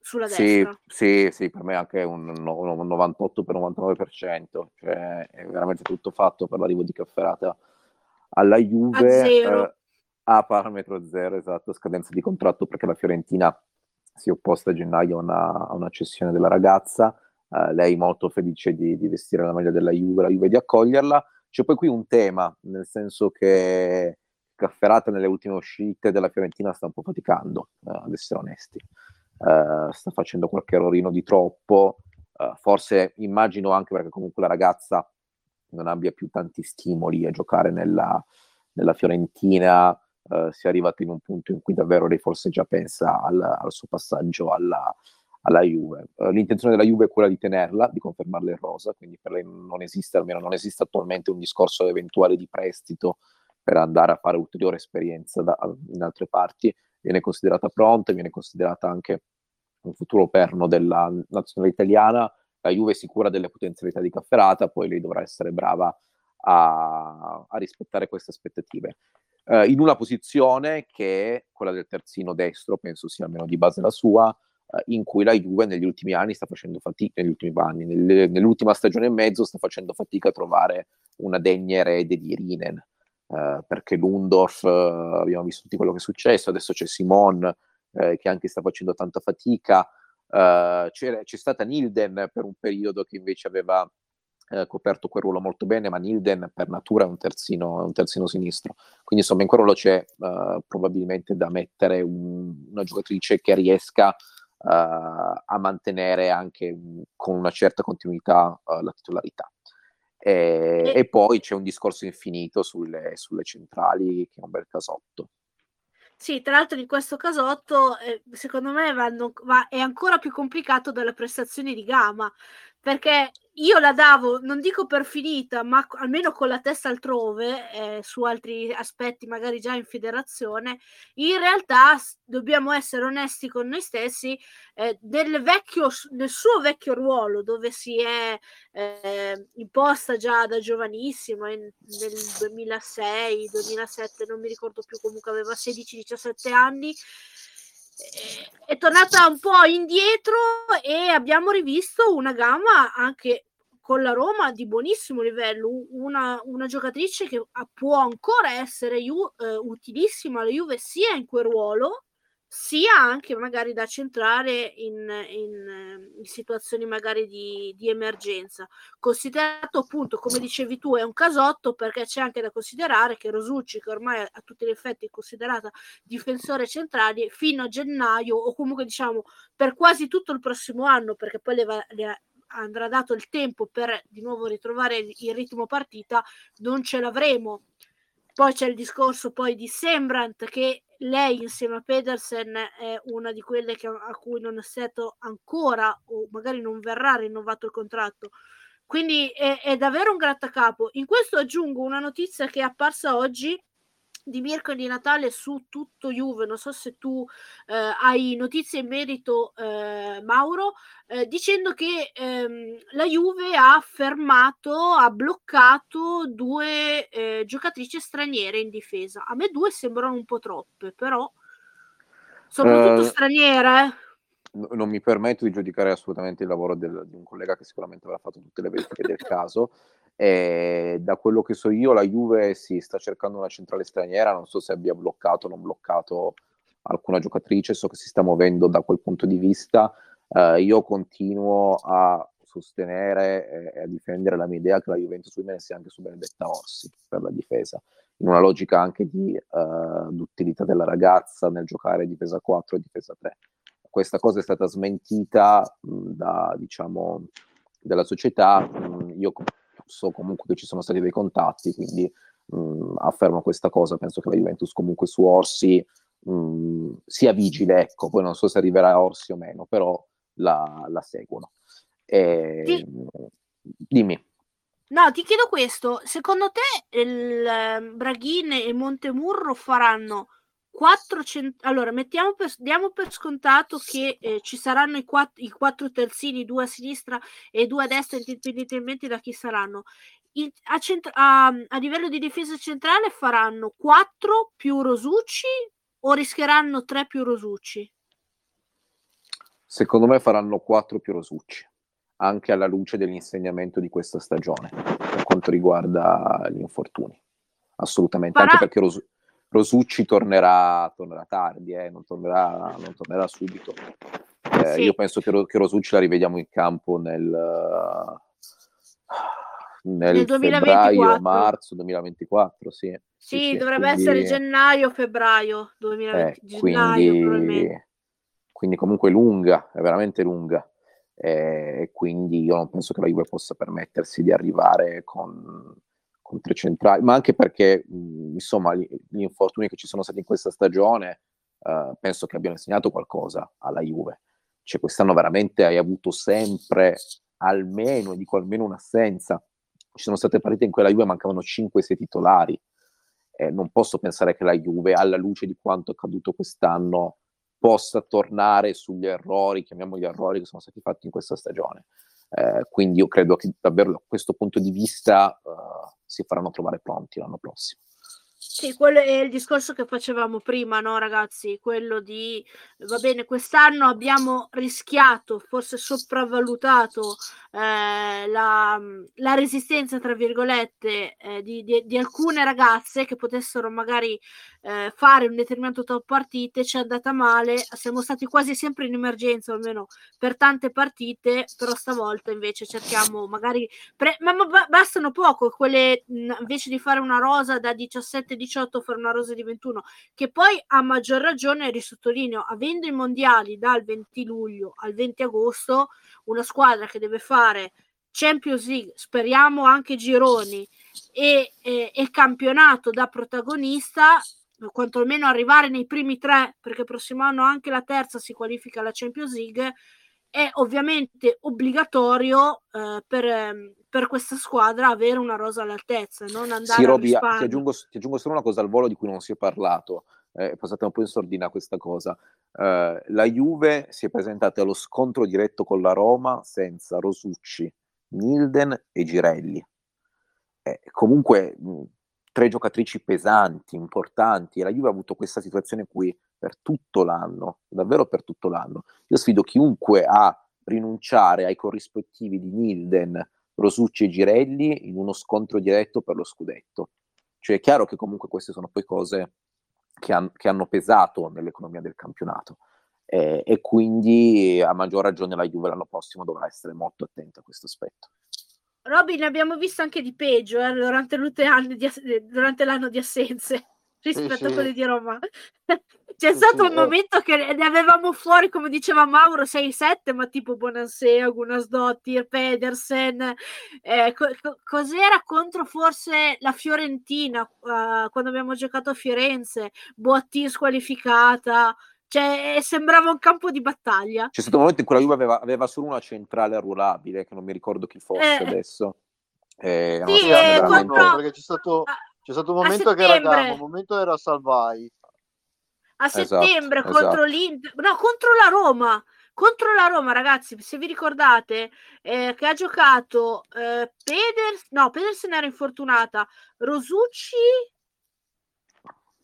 sulla sì, destra. Sì, sì, per me anche un, un 98 per 99%, cioè è veramente tutto fatto per l'arrivo di Cafferata alla Juve. A. Eh, a parametro zero, esatto, scadenza di contratto perché la Fiorentina si è opposta a gennaio a una, a una cessione della ragazza, eh, lei molto felice di, di, vestire la maglia della Juve, la Juve di accoglierla, c'è poi qui un tema, nel senso che Cafferata nelle ultime uscite della Fiorentina sta un po' faticando, eh, ad essere onesti. Uh, sta facendo qualche errorino di troppo, uh, forse immagino anche perché comunque la ragazza non abbia più tanti stimoli a giocare nella, nella Fiorentina, uh, sia arrivata in un punto in cui davvero lei forse già pensa al, al suo passaggio alla, alla Juve. Uh, l'intenzione della Juve è quella di tenerla, di confermarla in rosa, quindi per lei non esiste, almeno non esiste attualmente un discorso eventuale di prestito per andare a fare ulteriore esperienza da, in altre parti, viene considerata pronta, viene considerata anche un futuro perno della nazionale italiana. La Juve è sicura delle potenzialità di Cafferata, poi lei dovrà essere brava a, a rispettare queste aspettative. Uh, in una posizione che è quella del terzino destro, penso sia almeno di base la sua, uh, in cui la Juve negli ultimi anni sta facendo fatica, negli ultimi anni, nel, nell'ultima stagione e mezzo sta facendo fatica a trovare una degna erede di Rinen, uh, perché Lundorf, abbiamo visto tutti quello che è successo, adesso c'è Simon che anche sta facendo tanta fatica, c'è stata Nilden per un periodo che invece aveva eh, coperto quel ruolo molto bene, ma Nilden per natura è un terzino, un terzino sinistro. Quindi insomma in quel ruolo c'è uh, probabilmente da mettere un, una giocatrice che riesca uh, a mantenere anche un, con una certa continuità uh, la titolarità. E, e, poi c'è un discorso infinito sulle, sulle centrali che è un bel casotto. Sì, tra l'altro in questo casotto, eh, secondo me vanno, va, è ancora più complicato dalle prestazioni di Gama, perché io la davo, non dico per finita, ma almeno con la testa altrove, eh, su altri aspetti, magari già in federazione, in realtà dobbiamo essere onesti con noi stessi, eh, del, vecchio, del suo vecchio ruolo, dove si è eh, imposta già da giovanissima, in, nel 2006, 2007, non mi ricordo più, comunque aveva 16-17 anni, è tornata un po' indietro e abbiamo rivisto una gamma anche con la Roma di buonissimo livello, una, una giocatrice che può ancora essere ju- eh, utilissima alla Juve sia in quel ruolo sia anche magari da centrare in, in, in situazioni magari di, di, emergenza. Considerato appunto, come dicevi tu, è un casotto perché c'è anche da considerare che Rosucci, che ormai a tutti gli effetti è considerata difensore centrale, fino a gennaio o comunque diciamo per quasi tutto il prossimo anno, perché poi le, le andrà dato il tempo per di nuovo ritrovare il ritmo partita, non ce l'avremo. Poi c'è il discorso poi di Sembrant che lei insieme a Pedersen è una di quelle che, a cui non è stato ancora o magari non verrà rinnovato il contratto. Quindi è, è davvero un grattacapo. In questo aggiungo una notizia che è apparsa oggi di Mirko di Natale su tutto Juve. Non so se tu eh, hai notizie in merito, eh, Mauro, eh, dicendo che ehm, la Juve ha fermato, ha bloccato due eh, giocatrici straniere in difesa. A me due sembrano un po' troppe, però soprattutto uh, straniere. Non mi permetto di giudicare assolutamente il lavoro del, di un collega che sicuramente avrà fatto tutte le verifiche del caso. E da quello che so io, la Juve si sta cercando una centrale straniera, non so se abbia bloccato o non bloccato alcuna giocatrice, so che si sta muovendo da quel punto di vista. Uh, io continuo a sostenere e a difendere la mia idea che la Juventus Women sia anche su Benedetta Orsi per la difesa, in una logica anche di uh, d'utilità della ragazza nel giocare difesa 4 e difesa 3. Questa cosa è stata smentita mh, da, diciamo, della società. Mh, io so comunque che ci sono stati dei contatti, quindi mh, affermo questa cosa, penso che la Juventus comunque su Orsi mh, sia vigile, ecco, poi non so se arriverà a Orsi o meno, però la, la seguono. E, Ti... Dimmi. No, ti chiedo questo, secondo te il uh, Braghin e Montemurro faranno 4 cent- allora mettiamo per, diamo per scontato che eh, ci saranno i, quatt- i quattro terzini, due a sinistra e due a destra, indipendentemente da chi saranno. Il, a, cent- a, a, livello di difesa centrale faranno 4 più Rosucci o rischieranno 3 più Rosucci? Secondo me faranno 4 più Rosucci, anche alla luce dell'insegnamento di questa stagione per quanto riguarda gli infortuni. Assolutamente, Farà... anche perché Rosucci Rosucci tornerà, tornerà tardi, eh, non, tornerà, non, tornerà, subito. Eh, sì. Io penso che, che, Rosucci la rivediamo in campo nel, nel, nel febbraio, marzo 2024, sì. Sì, sì, dovrebbe quindi... essere gennaio, febbraio 2020, eh, quindi, quindi comunque lunga, è veramente lunga. E quindi io non penso che la Juve possa permettersi di arrivare con tre centrali, ma anche perché mh, insomma gli, gli, infortuni che ci sono stati in questa stagione uh, penso che abbiano insegnato qualcosa alla Juve. Cioè quest'anno veramente hai avuto sempre almeno, dico almeno un'assenza. Ci sono state partite in cui alla Juve mancavano 5-6 titolari. eh, non posso pensare che la Juve, alla luce di quanto è accaduto quest'anno, possa tornare sugli errori, chiamiamoli errori che sono stati fatti in questa stagione. Eh, quindi io credo che davvero da questo punto di vista uh, si faranno trovare pronti l'anno prossimo. Sì, quello è il discorso che facevamo prima, no, ragazzi? Quello di va bene, quest'anno abbiamo rischiato, forse sopravvalutato eh, la, la, resistenza, tra virgolette, eh, di, di, di, alcune ragazze che potessero magari eh, fare un determinato top partite, ci è andata male, siamo stati quasi sempre in emergenza, almeno per tante partite, però stavolta invece cerchiamo magari, pre- ma, ma bastano poco, quelle invece di fare una rosa da 17-18, fare una rosa di 21, che poi a maggior ragione, risottolineo, avendo i mondiali dal 20 luglio al 20 agosto, una squadra che deve fare Champions League, speriamo anche gironi e, e, e campionato da protagonista quantomeno arrivare nei primi tre, perché prossimo anno anche la terza si qualifica alla Champions League, è ovviamente obbligatorio eh, per, ehm, per, questa squadra avere una rosa all'altezza, non andare sì, Roby, ti aggiungo, ti aggiungo solo una cosa al volo di cui non si è parlato, eh, è passata un po' in sordina questa cosa. Eh, la Juve si è presentata allo scontro diretto con la Roma senza Rosucci, Milden e Girelli. Eh, comunque tre giocatrici pesanti, importanti, e la Juve ha avuto questa situazione qui per tutto l'anno, davvero per tutto l'anno. Io sfido chiunque a rinunciare ai corrispettivi di Nilden, Rosucci e Girelli in uno scontro diretto per lo scudetto. Cioè è chiaro che comunque queste sono poi cose che, han- che hanno pesato nell'economia del campionato eh, e quindi a maggior ragione la Juve l'anno prossimo dovrà essere molto attenta a questo aspetto. Robin, abbiamo visto anche di peggio eh, durante, di, durante, l'anno di assenze rispetto sì, a quelli di Roma. C'è sì, stato un eh. momento che ne avevamo fuori, come diceva Mauro, 6-7, ma tipo Bonansea, Gunasdottir, Pedersen. Eh, co- co- cos'era contro forse la Fiorentina uh, quando abbiamo giocato a Firenze? Boatti squalificata. Cioè, sembrava un campo di battaglia. C'è stato un momento in cui la Juve aveva, aveva solo una centrale arruolabile, che non mi ricordo chi fosse eh, adesso. Eh, sì, eh, veramente... no, perché c'è stato, c'è stato un momento che era Gamma, un momento era Salvai. A esatto, settembre esatto, contro esatto. l'Inter, no, contro la Roma. Contro la Roma, ragazzi, se vi ricordate, eh, che ha giocato eh, Peders, no, Pedersen era infortunata, Rosucci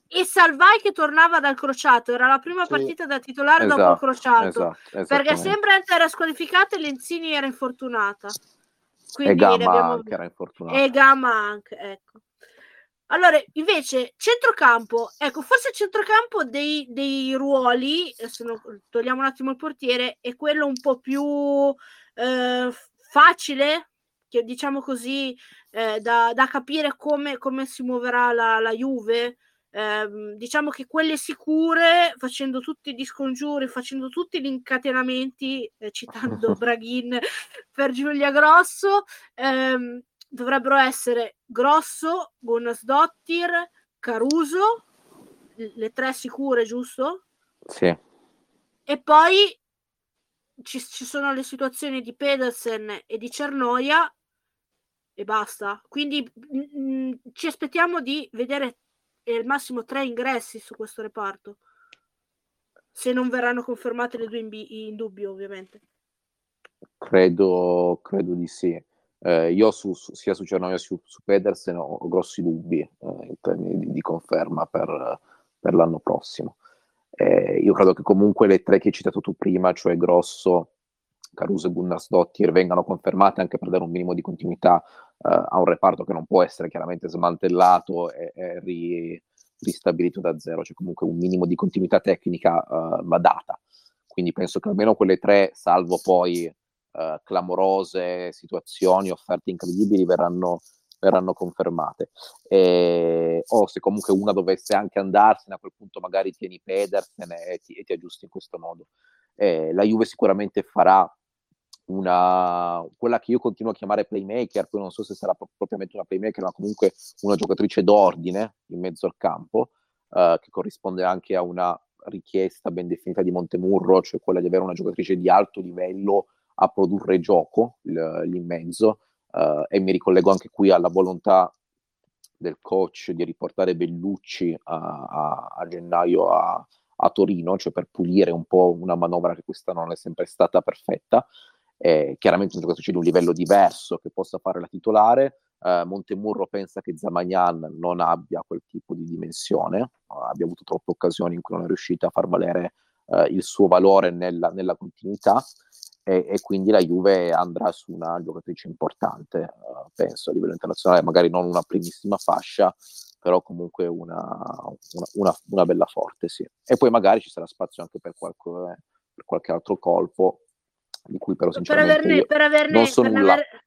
e Salvai che tornava dal crociato. Era la prima sì. partita da titolare esatto, dopo il crociato. Esatto, perché Sembrant era squalificata e Lenzini era infortunata. Quindi e Gamma anche era infortunata. E Gamma anche, ecco. Allora, invece, centrocampo, ecco, forse il centrocampo dei, dei ruoli, se no, togliamo un attimo il portiere, è quello un po' più eh, facile, che diciamo così, eh, da, da, capire come, come, si muoverà la, la Juve, eh, diciamo che quelle sicure, facendo tutti gli scongiuri, facendo tutti gli incatenamenti, eh, citando Braghin per Giulia Grosso, ehm, dovrebbero essere Grosso, Gunnarsdottir, Caruso, le tre sicure, giusto? Sì. E poi ci, ci sono le situazioni di Pedersen e di Cernoia e basta. Quindi mh, ci aspettiamo di vedere e al massimo tre ingressi su questo reparto. Se non verranno confermate le due in, in dubbio, ovviamente. Credo, credo di sì. Eh, io su, su, sia su Cernoia che su, su, Pedersen ho, grossi dubbi eh, in termini di, di conferma per, per, l'anno prossimo. Eh, io credo che comunque le tre che hai citato tu prima, cioè Grosso, Caruso e Gunnarsdottir, vengano confermate anche per dare un minimo di continuità a un reparto che non può essere chiaramente smantellato e, e ri, ristabilito da zero, cioè comunque un minimo di continuità tecnica va data. Quindi penso che almeno quelle tre, salvo poi uh, clamorose situazioni, offerte incredibili, verranno, verranno confermate. E, o se comunque una dovesse anche andarsene, a quel punto magari tieni Pedersen e ti, e ti aggiusti in questo modo. Eh, la Juve sicuramente farà una, quella che io continuo a chiamare playmaker, poi non so se sarà pro- propriamente una playmaker, ma comunque una giocatrice d'ordine in mezzo al campo, uh, che corrisponde anche a una richiesta ben definita di Montemurro, cioè quella di avere una giocatrice di alto livello a produrre gioco l- lì in mezzo, uh, e mi ricollego anche qui alla volontà del coach di riportare Bellucci a, a, a gennaio a, a, Torino, cioè per pulire un po' una manovra che quest'anno non è sempre stata perfetta. Eh, chiaramente un giocatore di un livello diverso che possa fare la titolare. Eh, Montemurro pensa che Zamagnan non abbia quel tipo di dimensione, abbia avuto troppe occasioni in cui non è riuscito a far valere eh, il suo valore nella, nella continuità e, e, quindi la Juve andrà su una giocatrice importante, uh, penso a livello internazionale, magari non una primissima fascia, però comunque una, una, una, una bella forte, sì. E poi magari ci sarà spazio anche per qualche, per qualche altro colpo, di cui però sinceramente per averne, per averne, non so per nulla. Aver,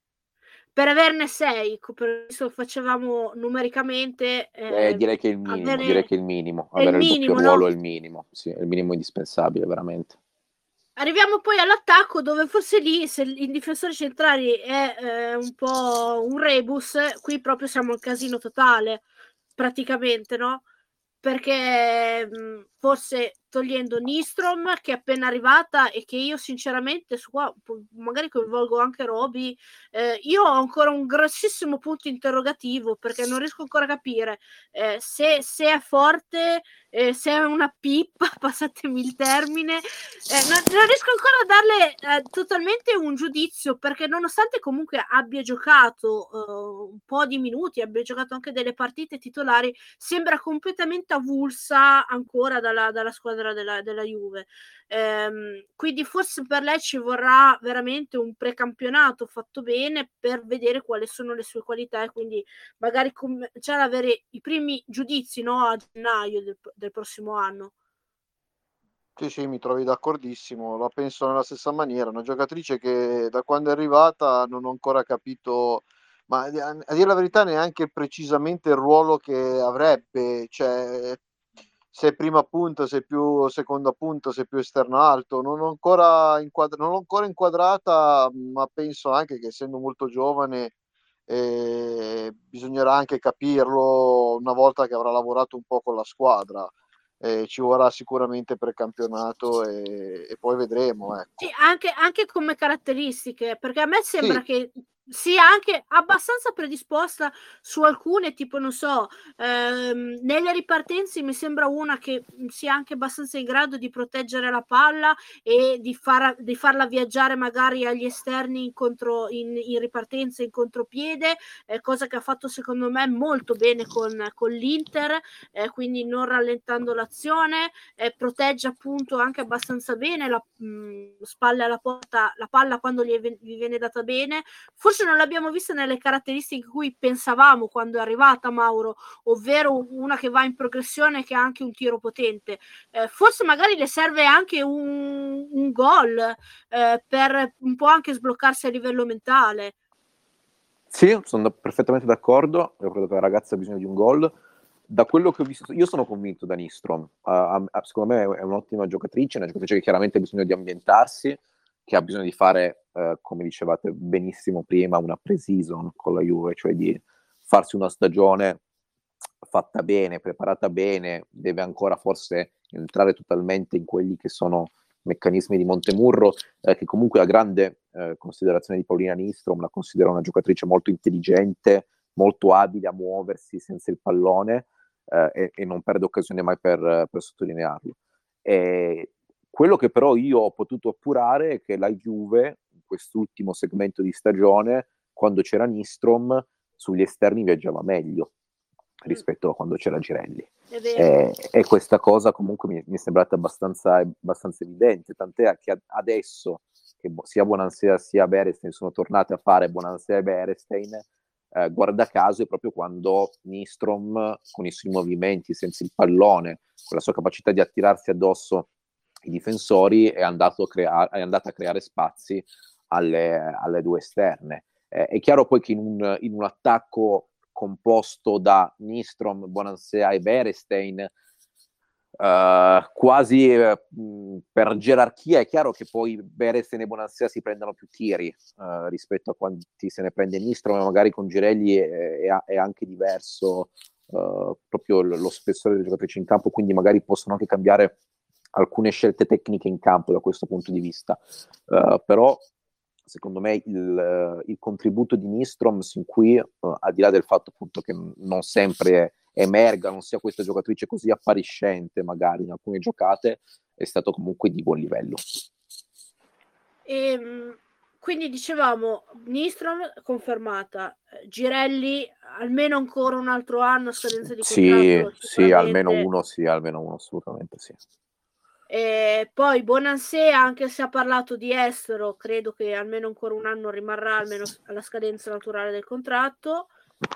per averne sei, per questo facevamo numericamente. Eh, eh, direi che il minimo, avere, direi che il minimo. Avere il, minimo, doppio no? ruolo è il minimo, sì, è il minimo indispensabile, veramente. Arriviamo poi all'attacco dove forse lì se il difensore centrali è eh, un po' un rebus, qui proprio siamo al casino totale, praticamente, no? Perché mh, forse togliendo Nistrom che è appena arrivata e che io sinceramente su qua magari coinvolgo anche Roby eh, io ho ancora un grossissimo punto interrogativo perché non riesco ancora a capire eh, se, se, è forte eh, se è una pippa passatemi il termine eh, non, non, riesco ancora a darle eh, totalmente un giudizio perché nonostante comunque abbia giocato eh, un po' di minuti abbia giocato anche delle partite titolari sembra completamente avulsa ancora dalla, dalla squadra squadra della, della Juve. Ehm, quindi forse per lei ci vorrà veramente un precampionato fatto bene per vedere quali sono le sue qualità e quindi magari cominciare ad avere i primi giudizi no, a gennaio del, del prossimo anno. Sì, sì, mi trovi d'accordissimo, la penso nella stessa maniera, una giocatrice che da quando è arrivata non ho ancora capito, ma a dire la verità neanche precisamente il ruolo che avrebbe, cioè se prima punta, se più seconda punta, se più esterno alto. Non ho ancora, inquadra- non ancora inquadrata, ma penso anche che essendo molto giovane eh, bisognerà anche capirlo una volta che avrà lavorato un po' con la squadra. Eh, ci vorrà sicuramente per campionato e, e poi vedremo. Ecco. Sì, anche, anche, come caratteristiche, perché a me sembra sì. che sia anche abbastanza predisposta su alcune, tipo non so, ehm, nelle ripartenze mi sembra una che sia anche abbastanza in grado di proteggere la palla e di, far, di farla viaggiare magari agli esterni in, contro, in, in ripartenza, in contropiede, eh, cosa che ha fatto secondo me molto bene con, con l'Inter, eh, quindi non rallentando l'azione, eh, protegge appunto anche abbastanza bene la mh, spalle alla porta, la palla quando gli, gli viene data bene. Forse forse non l'abbiamo vista nelle caratteristiche cui pensavamo quando è arrivata Mauro, ovvero una che va in progressione e che ha anche un tiro potente. Eh, forse magari le serve anche un, un gol eh, per un po' anche sbloccarsi a livello mentale. Sì, sono perfettamente d'accordo. Io credo che la ragazza ha bisogno di un gol. Da quello che ho visto, io sono convinto da Nistrom. Uh, secondo me è un'ottima giocatrice, una giocatrice che chiaramente ha bisogno di ambientarsi che ha bisogno di fare, eh, come dicevate benissimo prima, una pre-season con la Juve, cioè di farsi una stagione fatta bene, preparata bene, deve ancora forse entrare totalmente in quelli che sono meccanismi di Montemurro, eh, che comunque ha grande eh, considerazione di Paolina Nistrom, la considera una giocatrice molto intelligente, molto abile a muoversi senza il pallone eh, e, e, non perde occasione mai per, per sottolinearlo. E quello che però io ho potuto appurare è che la Juve, quest'ultimo segmento di stagione, quando c'era Nistrom, sugli esterni viaggiava meglio rispetto a quando c'era Girelli. E, e, questa cosa comunque mi, mi è sembrata abbastanza, abbastanza, evidente, tant'è che adesso che sia Bonansea sia Berestein sono tornate a fare Bonansea e Berestein, eh, guarda caso è proprio quando Nistrom con i suoi movimenti, senza il pallone, con la sua capacità di attirarsi addosso i difensori è andato a, crea- è andato a creare spazi alle, alle due esterne. Eh, è chiaro poi che in un, in un attacco composto da Nistrom, Bonansea e Berestein, Uh, quasi uh, per gerarchia è chiaro che poi Berestein e Bonansea si prendono più tiri uh, rispetto a quanti se ne prende Nistrom e magari con Girelli è, è, è anche diverso proprio lo spessore delle giocatrici in campo quindi magari possono anche cambiare alcune scelte tecniche in campo da questo punto di vista. Uh, però secondo me il, il contributo di Nistrom sin qui, uh, al di là del fatto appunto che non sempre emerga, non sia questa giocatrice così appariscente magari in alcune giocate, è stato comunque di buon livello. E, ehm, quindi dicevamo, Nistrom confermata, Girelli almeno ancora un altro anno scadenza di contratto. Sì, sì, almeno uno, sì, almeno uno, assolutamente sì. E poi Bonansé, anche se ha parlato di estero, credo che almeno ancora un anno rimarrà almeno alla scadenza naturale del contratto.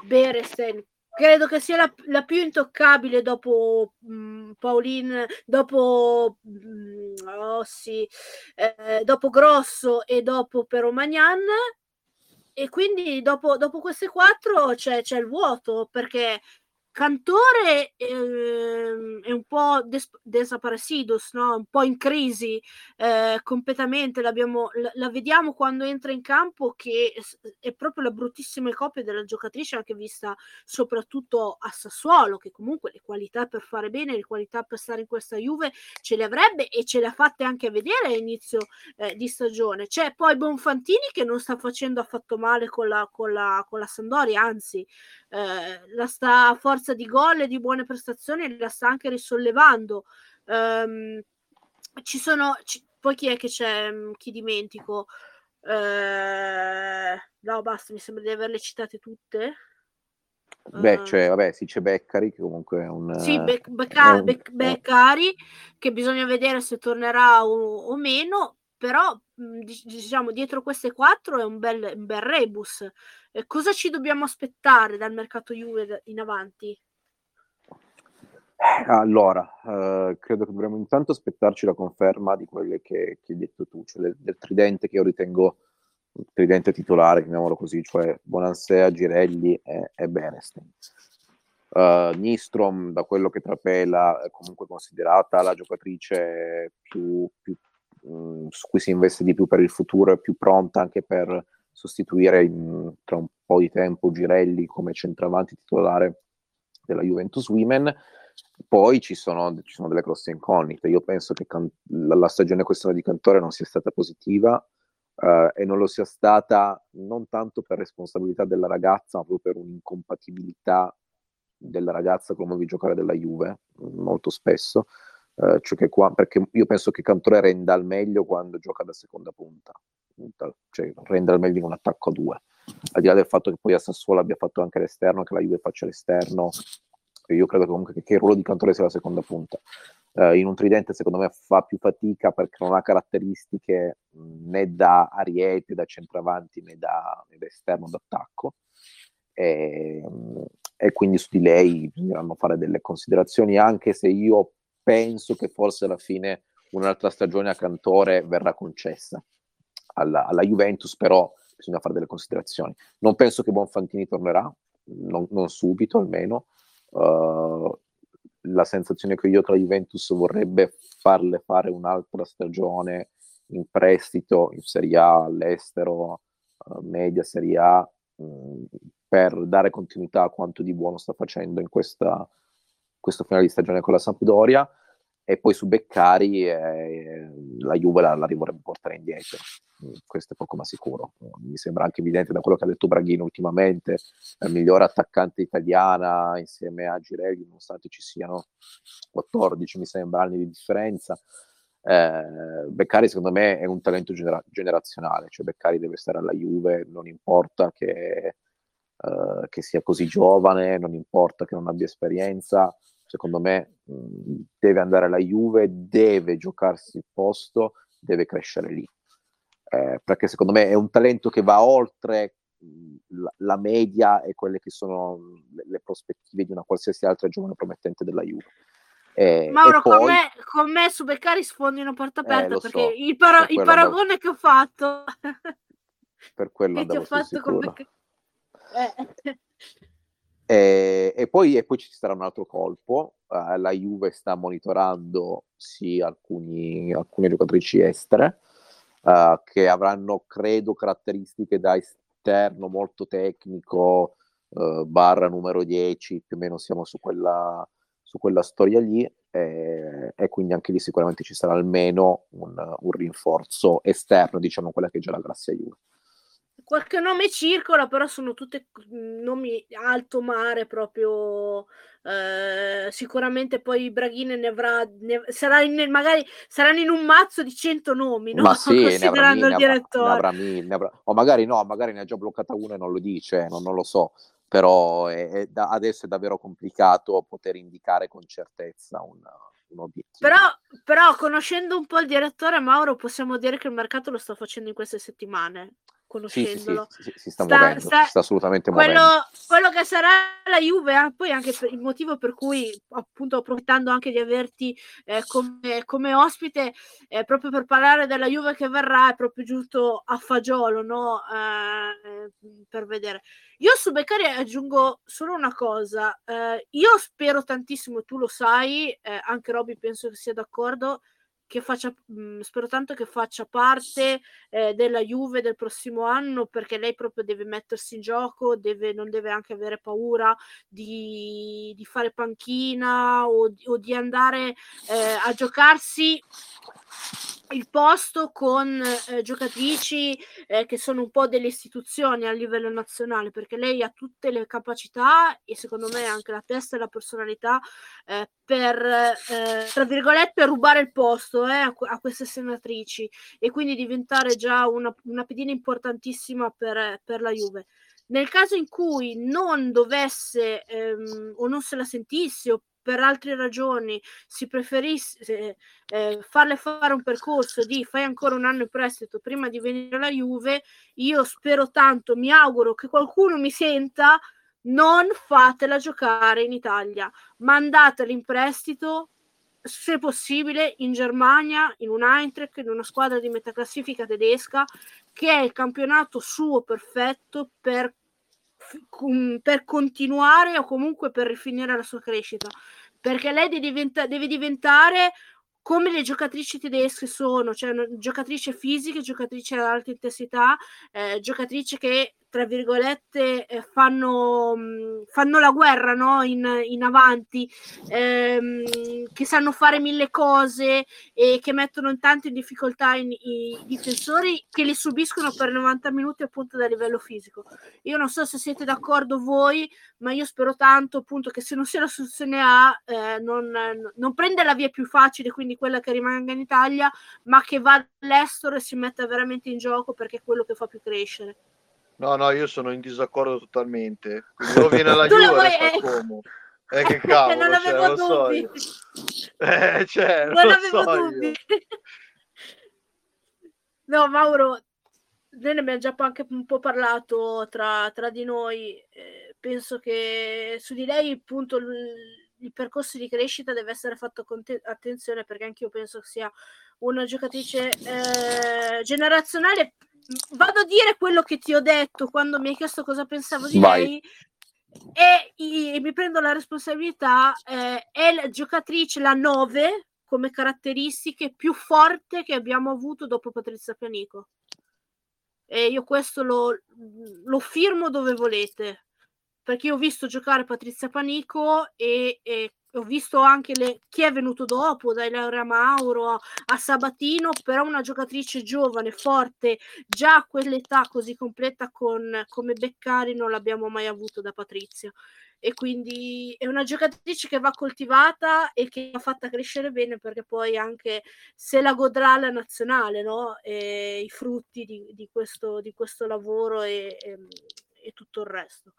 Beresten credo che sia la, la più intoccabile dopo mh, mm, Pauline, dopo mh, mm, oh sì, eh, dopo Grosso e dopo Peromagnan. E quindi dopo, dopo queste quattro c'è, c'è il vuoto perché Cantore eh, è un po' des- desaparecidos, no? un po' in crisi eh, completamente, la, la, vediamo quando entra in campo che è proprio la bruttissima copia della giocatrice anche vista soprattutto a Sassuolo, che comunque le qualità per fare bene, le qualità per stare in questa Juve ce le avrebbe e ce le ha fatte anche vedere all'inizio eh, di stagione. C'è poi Bonfantini che non sta facendo affatto male con la, con la, con la Sandoria, anzi eh, la sta a forza di gol e di buone prestazioni la sta anche risollevando. Um, ci sono, ci, poi chi è che c'è? Mm, chi dimentico? Uh, no, basta, mi sembra di averle citate tutte. Beh, cioè, vabbè, sì, c'è Beccari che comunque è un... Sì, Bec- Becca- un... Bec- Beccari, che bisogna vedere se tornerà o, o meno, però diciamo dietro queste quattro è un bel, un bel rebus. Eh, cosa ci dobbiamo aspettare dal mercato Juve in avanti? Allora, eh, credo che dovremmo intanto aspettarci la conferma di quelle che, che hai detto tu, cioè del, del, tridente che io ritengo il tridente titolare, chiamiamolo così, cioè Bonansea, Girelli e, e Benesten. Uh, Nistrom, da quello che trapela, è comunque considerata la giocatrice più, più mh, su cui si investe di più per il futuro, è più pronta anche per sostituire in, tra un po' di tempo Girelli come centravanti titolare della Juventus Women. Poi ci sono, ci sono delle grosse incognite. Io penso che can- la, stagione questione di Cantore non sia stata positiva uh, e non lo sia stata non tanto per responsabilità della ragazza, ma proprio per un'incompatibilità della ragazza con il modo di giocare della Juve, molto spesso. Uh, cioè qua, perché io penso che Cantore renda al meglio quando gioca da seconda punta, cioè renda al meglio in un attacco a due. Al di là del fatto che poi a Sassuolo abbia fatto anche l'esterno, che la Juve faccia l'esterno, io credo comunque che, che il ruolo di Cantore sia la seconda punta. Uh, in un tridente secondo me fa più fatica perché non ha caratteristiche né da ariete, da centravanti né da, né da esterno d'attacco. E, e quindi su di lei bisogneranno fare delle considerazioni, anche se io penso che forse alla fine un'altra stagione a Cantore verrà concessa alla, alla Juventus, però bisogna fare delle considerazioni. Non penso che Bonfantini tornerà, non, non subito almeno. Uh, la sensazione che io che la Juventus vorrebbe farle fare un'altra stagione in prestito in Serie A all'estero, uh, media Serie A, mh, mm, per dare continuità a quanto di buono sta facendo in questa, questo finale di stagione con la Sampdoria e poi su Beccari eh, la Juve la, la vorrebbe portare indietro. Mm, questo è poco ma sicuro. Mi sembra anche evidente da quello che ha detto Braghino ultimamente la migliore attaccante italiana insieme a Girelli nonostante ci siano 14 mi sembra anni di differenza. Eh, Beccari secondo me è un talento genera- generazionale cioè Beccari deve stare alla Juve non importa che, eh, che sia così giovane non importa che non abbia esperienza secondo me mh, deve andare alla Juve, deve giocarsi il posto, deve crescere lì. Eh, perché secondo me è un talento che va oltre la, la media e quelle che sono le, le, prospettive di una qualsiasi altra giovane promettente della Juve. Eh, Mauro, poi... con, me, con, me, su Beccari sfondi una porta eh, aperta eh, perché so, il, para- per il paragone andavo... che ho fatto per quello che ti ho fatto con Beccari eh. E, e, poi, e, poi, ci sarà un altro colpo. Uh, la Juve sta monitorando sì, alcuni, alcune giocatrici estere uh, che avranno, credo, caratteristiche da esterno molto tecnico, uh, barra numero 10, più o meno siamo su quella, su quella storia lì. e, e, quindi anche lì sicuramente ci sarà almeno un, un rinforzo esterno, diciamo quella che è già la Grazia Juve. Qualche nome circola, però sono tutti nomi alto mare proprio. Eh, sicuramente poi Braghine ne avrà, ne, sarà in, magari saranno in un mazzo di 100 nomi, no? Ma sì, considerando il direttore. Ne avrà, ne avrà, o magari no, magari ne ha già bloccata una e non lo dice, non, non lo so però è, è da, adesso è davvero complicato poter indicare con certezza un, un obiettivo. Però, però, conoscendo un po' il direttore Mauro, possiamo dire che il mercato lo sta facendo in queste settimane conoscendolo. Sì, sì, sì, si sta, sta muovendo, sta, si sta assolutamente quello, muovendo. Quello che sarà la Juve, eh, poi anche il motivo per cui, appunto, approfittando anche di averti eh, come, come, ospite, eh, proprio per parlare della Juve che verrà, è proprio giusto a fagiolo, no? Eh, per vedere. Io su Beccari aggiungo solo una cosa. Eh, io spero tantissimo, tu lo sai, eh, anche Robby penso che sia d'accordo, che faccia, mh, mhmm, spero tanto che faccia parte eh, della Juve del prossimo anno perché lei proprio deve mettersi in gioco, deve, non deve anche avere paura di, di fare panchina o, o di andare eh, a giocarsi il posto con eh, giocatrici eh, che sono un po' delle istituzioni a livello nazionale perché lei ha tutte le capacità e secondo me anche la testa e la personalità eh, per eh, tra virgolette rubare il posto eh, a, a, queste senatrici e quindi diventare già una, una pedina importantissima per, per la Juve. Nel caso in cui non dovesse ehm, o non se la sentisse o per altre ragioni si preferisse eh, farle fare un percorso di fai ancora un anno in prestito prima di venire alla Juve, io spero tanto, mi auguro che qualcuno mi senta, non fatela giocare in Italia, mandatela in prestito se possibile in Germania, in un Eintracht, in una squadra di metà classifica tedesca, che è il campionato suo perfetto per per continuare o comunque per rifinire la sua crescita. Perché lei deve, diventa- deve diventare come le giocatrici tedesche sono, cioè giocatrici fisiche, giocatrici ad alta intensità, eh, giocatrici che tra virgolette, eh, fanno, mm, fanno, la guerra no? in, in, avanti, ehm, che sanno fare mille cose e che mettono in tanto in difficoltà i, i difensori che li subiscono per 90 minuti appunto da livello fisico. Io non so se siete d'accordo voi, ma io spero tanto appunto che se non sia la soluzione A, eh, non, non prenda la via più facile, quindi quella che rimanga in Italia, ma che va all'estero e si metta veramente in gioco perché è quello che fa più crescere. No, no, io sono in disaccordo totalmente. Quindi o viene alla Juve o resta eh... Como. Eh, che cavolo, non cioè, avevo cioè, dubbi. So eh, cioè, non, avevo so dubbi. no, Mauro, noi ne abbiamo già anche un po' parlato tra, tra di noi. Eh, penso che su di lei, appunto, il, il percorso di crescita deve essere fatto con te- attenzione perché anche io penso che sia una giocatrice eh, generazionale vado a dire quello che ti ho detto quando mi hai chiesto cosa pensavo di Vai. lei e, e, mi prendo la responsabilità eh, è la giocatrice la 9 come caratteristiche più forte che abbiamo avuto dopo Patrizia Pianico e io questo lo, lo firmo dove volete perché ho visto giocare Patrizia Panico e, e ho visto anche le, chi è venuto dopo, dai Laura Mauro a, a, Sabatino, però una giocatrice giovane, forte, già a quell'età così completa con, come Beccari non l'abbiamo mai avuto da Patrizia. E quindi è una giocatrice che va coltivata e che va fatta crescere bene perché poi anche se la godrà la nazionale, no? E I frutti di, di, questo, di questo lavoro e, e, e tutto il resto.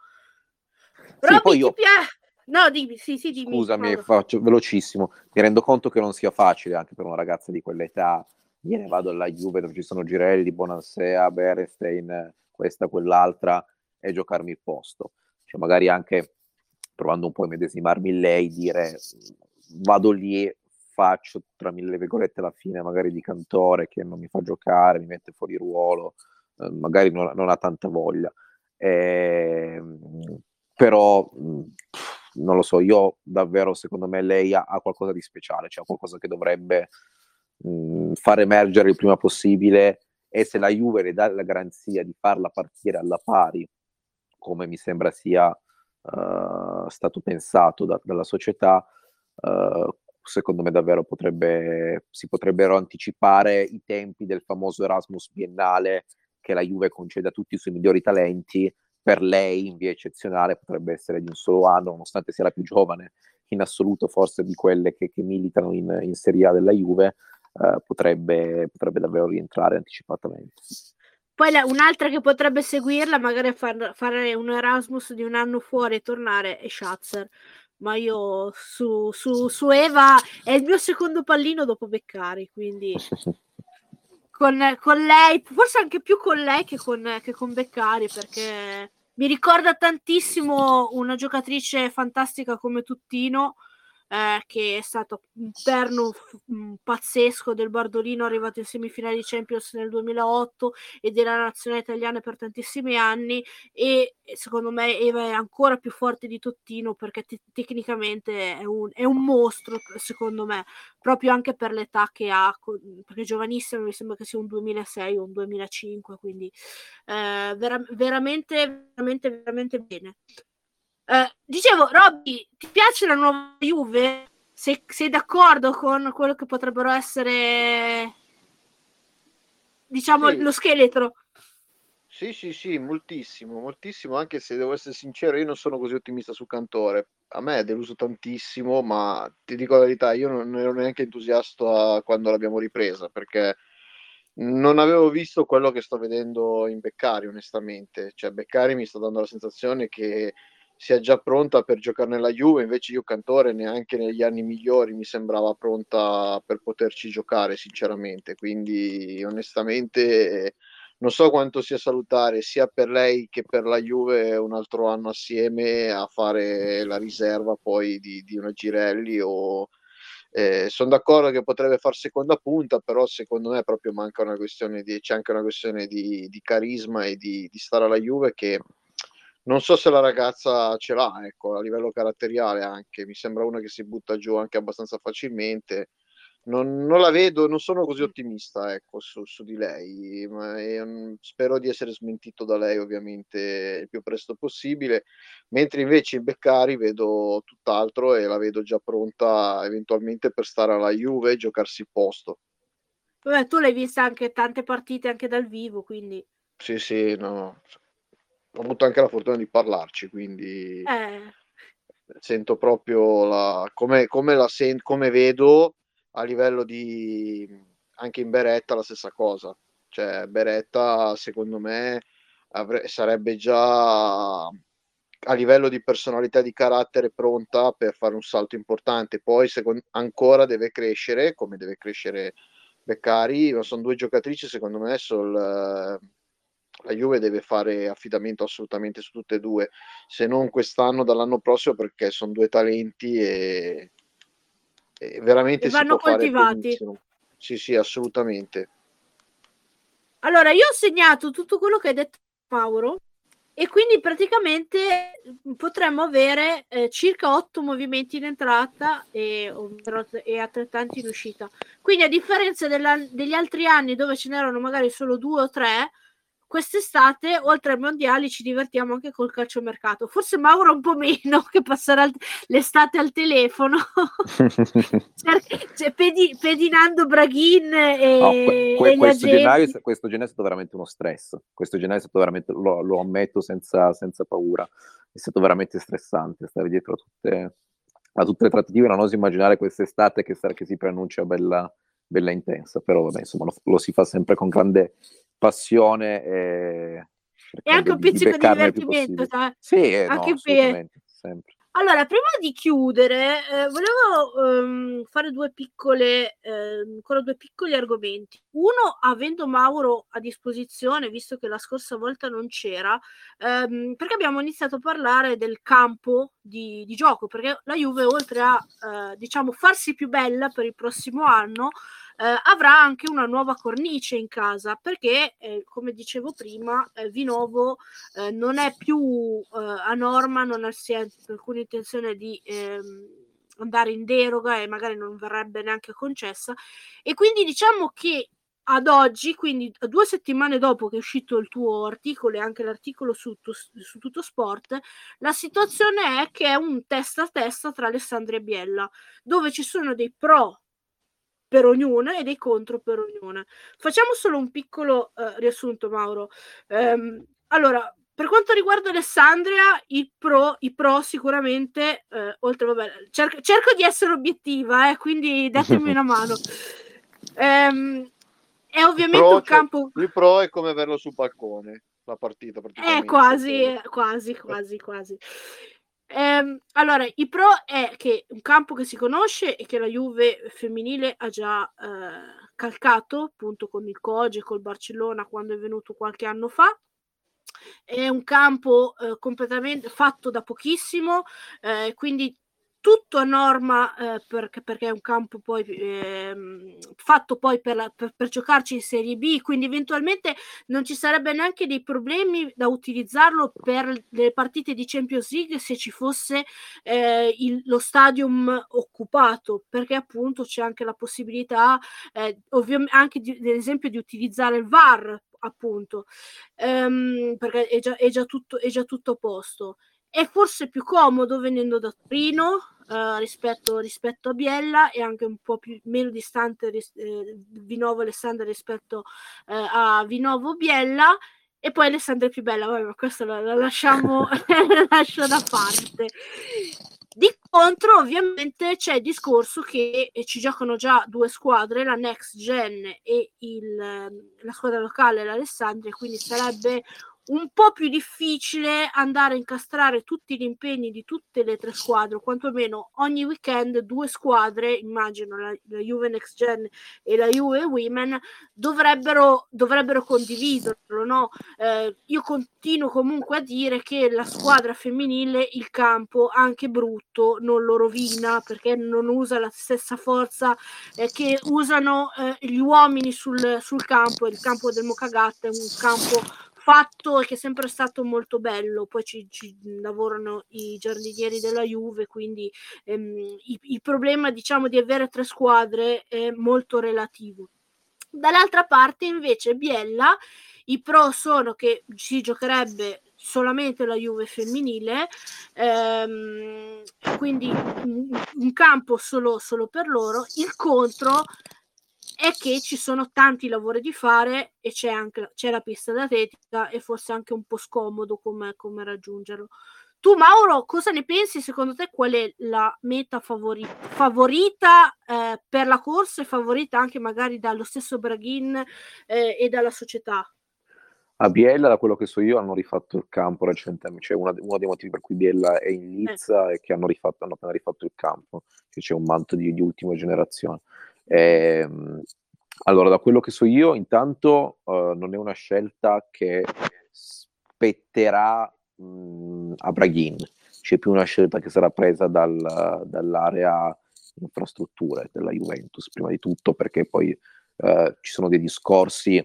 Robby, sì, poi io... piace? No, dimmi, sì, sì, dimmi. Scusami, Mauro. faccio velocissimo. Mi rendo conto che non sia facile anche per una ragazza di quell'età. Ieri vado alla Juve dove ci sono Girelli, Bonansea, Berestein, questa, quell'altra, e giocarmi il posto. Cioè, magari anche provando un po' a medesimarmi lei, dire vado lì, faccio tra mille virgolette la fine magari di cantore che non mi fa giocare, mi mette fuori ruolo, eh, magari non, non, ha tanta voglia. Eh, però non lo so, io davvero secondo me lei ha, ha qualcosa di speciale, cioè qualcosa che dovrebbe mh, far emergere il prima possibile e se la Juve le dà la garanzia di farla partire alla pari, come mi sembra sia uh, stato pensato da, dalla società, uh, secondo me davvero potrebbe, si potrebbero anticipare i tempi del famoso Erasmus biennale che la Juve concede a tutti i suoi migliori talenti, per lei in via eccezionale potrebbe essere di un solo anno, nonostante sia la più giovane in assoluto forse di quelle che, che militano in, in, Serie A della Juve, eh, potrebbe, potrebbe davvero rientrare anticipatamente. Poi la, un'altra che potrebbe seguirla, magari far, fare un Erasmus di un anno fuori e tornare, è Schatzer. Ma io su, su, su, Eva è il mio secondo pallino dopo Beccari, quindi con, con lei, forse anche più con lei che con, che con Beccari, perché mi ricorda tantissimo una giocatrice fantastica come Tuttino eh, che è stato un perno f- pazzesco del Bardolino, arrivato in semifinale di Champions nel 2008 e della nazionale italiana per tantissimi anni e secondo me Eva è ancora più forte di Tottino perché te- tecnicamente è un, è un, mostro secondo me, proprio anche per l'età che ha, perché giovanissima, mi sembra che sia un 2006 o un 2005, quindi eh, vera- veramente, veramente, veramente bene. Eh, dicevo, Robby, ti piace la nuova Juve? Sei, sei, d'accordo con quello che potrebbero essere, diciamo, sì. lo scheletro? Sì, sì, sì, moltissimo, moltissimo, anche se devo essere sincero, io non sono così ottimista sul Cantore. A me è deluso tantissimo, ma ti dico la verità, io non ero neanche entusiasta quando l'abbiamo ripresa, perché non avevo visto quello che sto vedendo in Beccari, onestamente. Cioè, Beccari mi sta dando la sensazione che sia già pronta per giocare nella Juve, invece io Cantore neanche negli anni migliori mi sembrava pronta per poterci giocare, sinceramente. Quindi onestamente non so quanto sia salutare sia per lei che per la Juve un altro anno assieme a fare la riserva poi di, di una Girelli o eh, sono d'accordo che potrebbe fare seconda punta, però secondo me proprio manca una questione di, c'è anche una questione di, di carisma e di, di stare alla Juve che non so se la ragazza ce l'ha, ecco, a livello caratteriale anche, mi sembra una che si butta giù anche abbastanza facilmente. Non, non la vedo, non sono così ottimista ecco, su, su di lei, ma eh, spero di essere smentito da lei ovviamente il più presto possibile, mentre invece in Beccari vedo tutt'altro e la vedo già pronta eventualmente per stare alla Juve e giocarsi il posto. Vabbè, tu l'hai vista anche tante partite anche dal vivo, quindi... Sì, sì, no, ho avuto anche la fortuna di parlarci, quindi eh. sento proprio la, come, come, la sen- come vedo a livello di anche in Beretta la stessa cosa. Cioè, Beretta, secondo me, avre- sarebbe già a livello di personalità di carattere pronta per fare un salto importante. Poi secondo, ancora deve crescere, come deve crescere Beccari, ma sono due giocatrici, secondo me, sul, la Juve deve fare affidamento assolutamente su tutte e due, se non quest'anno, dall'anno prossimo, perché sono due talenti e, e veramente e vanno coltivati. Sì, sì, assolutamente. Allora, io ho segnato tutto quello che hai detto Mauro e quindi praticamente potremmo avere eh, circa otto movimenti in entrata e, e altrettanti in uscita. Quindi a differenza della, degli altri anni dove ce n'erano magari solo due o tre, quest'estate, oltre ai mondiali, ci divertiamo anche col calciomercato. Forse Mauro un po' meno, che passerà l'estate al telefono, cioè, pedi, pedinando Braghin e, no, que- que- questo, gennaio, questo, gennaio, è stato veramente uno stress. Questo gennaio è stato veramente, lo, lo ammetto senza, senza, paura, è stato veramente stressante stare dietro a tutte, a tutte le trattative. Non oso immaginare quest'estate che, che si preannuncia bella, bella intensa, però vabbè, insomma, lo, lo si fa sempre con grande passione e, e anche un pizzico di, di divertimento. Sì, eh, anche no, per... sempre. Allora, prima di chiudere, eh, volevo um, fare due piccole, eh, ancora due piccoli argomenti. Uno, avendo Mauro a disposizione, visto che la scorsa volta non c'era, ehm, perché abbiamo iniziato a parlare del campo di, di gioco, perché la Juve, oltre a eh, diciamo farsi più bella per il prossimo anno, eh, avrà anche una nuova cornice in casa perché, eh, come dicevo prima, eh, Vinovo eh, non è più eh, a norma, non ha alcuna intenzione di ehm, andare in deroga e magari non verrebbe neanche concessa. E quindi diciamo che ad oggi, quindi due settimane dopo che è uscito il tuo articolo e anche l'articolo su, su Tutto Sport, la situazione è che è un testa a testa tra Alessandria e Biella, dove ci sono dei pro per ognuna e dei contro per ognuna. Facciamo solo un piccolo uh, riassunto, Mauro. Um, allora, per quanto riguarda Alessandria, i pro, i pro sicuramente, eh, oltre, vabbè, cerco, cerco, di essere obiettiva, eh, quindi datemi una mano. Ehm, è ovviamente pro, un campo... Il pro è come averlo sul balcone, la partita. È quasi, quasi, quasi, quasi. Ehm, allora, i pro è che un campo che si conosce e che la Juve femminile ha già eh, calcato, appunto con il Coge, col Barcellona quando è venuto qualche anno fa. È un campo eh, completamente fatto da pochissimo, eh, quindi tutto a norma eh, perché, perché, è un campo poi eh, fatto poi per, la, per, per, giocarci in Serie B, quindi eventualmente non ci sarebbe neanche dei problemi da utilizzarlo per le partite di Champions League se ci fosse eh, il, lo stadium occupato, perché appunto c'è anche la possibilità, eh, ovviamente anche di, ad esempio di utilizzare il VAR appunto, ehm, perché è già, è, già tutto, è già tutto a posto. È forse più comodo venendo da Torino, Uh, rispetto, rispetto, a Biella e anche un po' più, meno distante ris- eh, Vinovo Alessandra rispetto eh, a Vinovo Biella e poi Alessandra è più bella, vabbè, ma questo la, la lasciamo la lascio da parte. Di contro, ovviamente, c'è il discorso che ci giocano già due squadre, la Next Gen e il, la squadra locale, l'Alessandria, quindi sarebbe un po' più difficile andare a incastrare tutti gli impegni di tutte le tre squadre, quantomeno ogni weekend due squadre, immagino la, la Juve Next Gen e la Juve Women, dovrebbero, dovrebbero condividerlo. No? Eh, io continuo comunque a dire che la squadra femminile il campo, anche brutto, non lo rovina perché non usa la stessa forza eh, che usano eh, gli uomini sul, sul campo. Il campo del Mokagatta è un campo fatto che è sempre stato molto bello. Poi ci, ci lavorano i giardinieri della Juve, quindi ehm, il, il problema diciamo di avere tre squadre è molto relativo. Dall'altra parte invece Biella, i pro sono che si giocherebbe solamente la Juve femminile, ehm, quindi un, un campo solo, solo, per loro. Il contro è che ci sono tanti lavori di fare e c'è anche c'è la pista d'atletica e forse anche un po' scomodo come, come raggiungerlo. Tu Mauro, cosa ne pensi? Secondo te qual è la meta favori- favorita eh, per la corsa e favorita anche magari dallo stesso Braghin eh, e dalla società? A Biella, da quello che so io, hanno rifatto il campo recentemente, cioè una, uno dei motivi per cui Biella è in Lizza eh. è che hanno, rifatto, hanno appena rifatto il campo, cioè c'è un manto di, di ultima generazione. Eh, allora, da quello che so io, intanto uh, non è una scelta che spetterà mh, a Braghin, c'è più una scelta che sarà presa dal, dall'area infrastrutture della Juventus, prima di tutto, perché poi uh, ci sono dei discorsi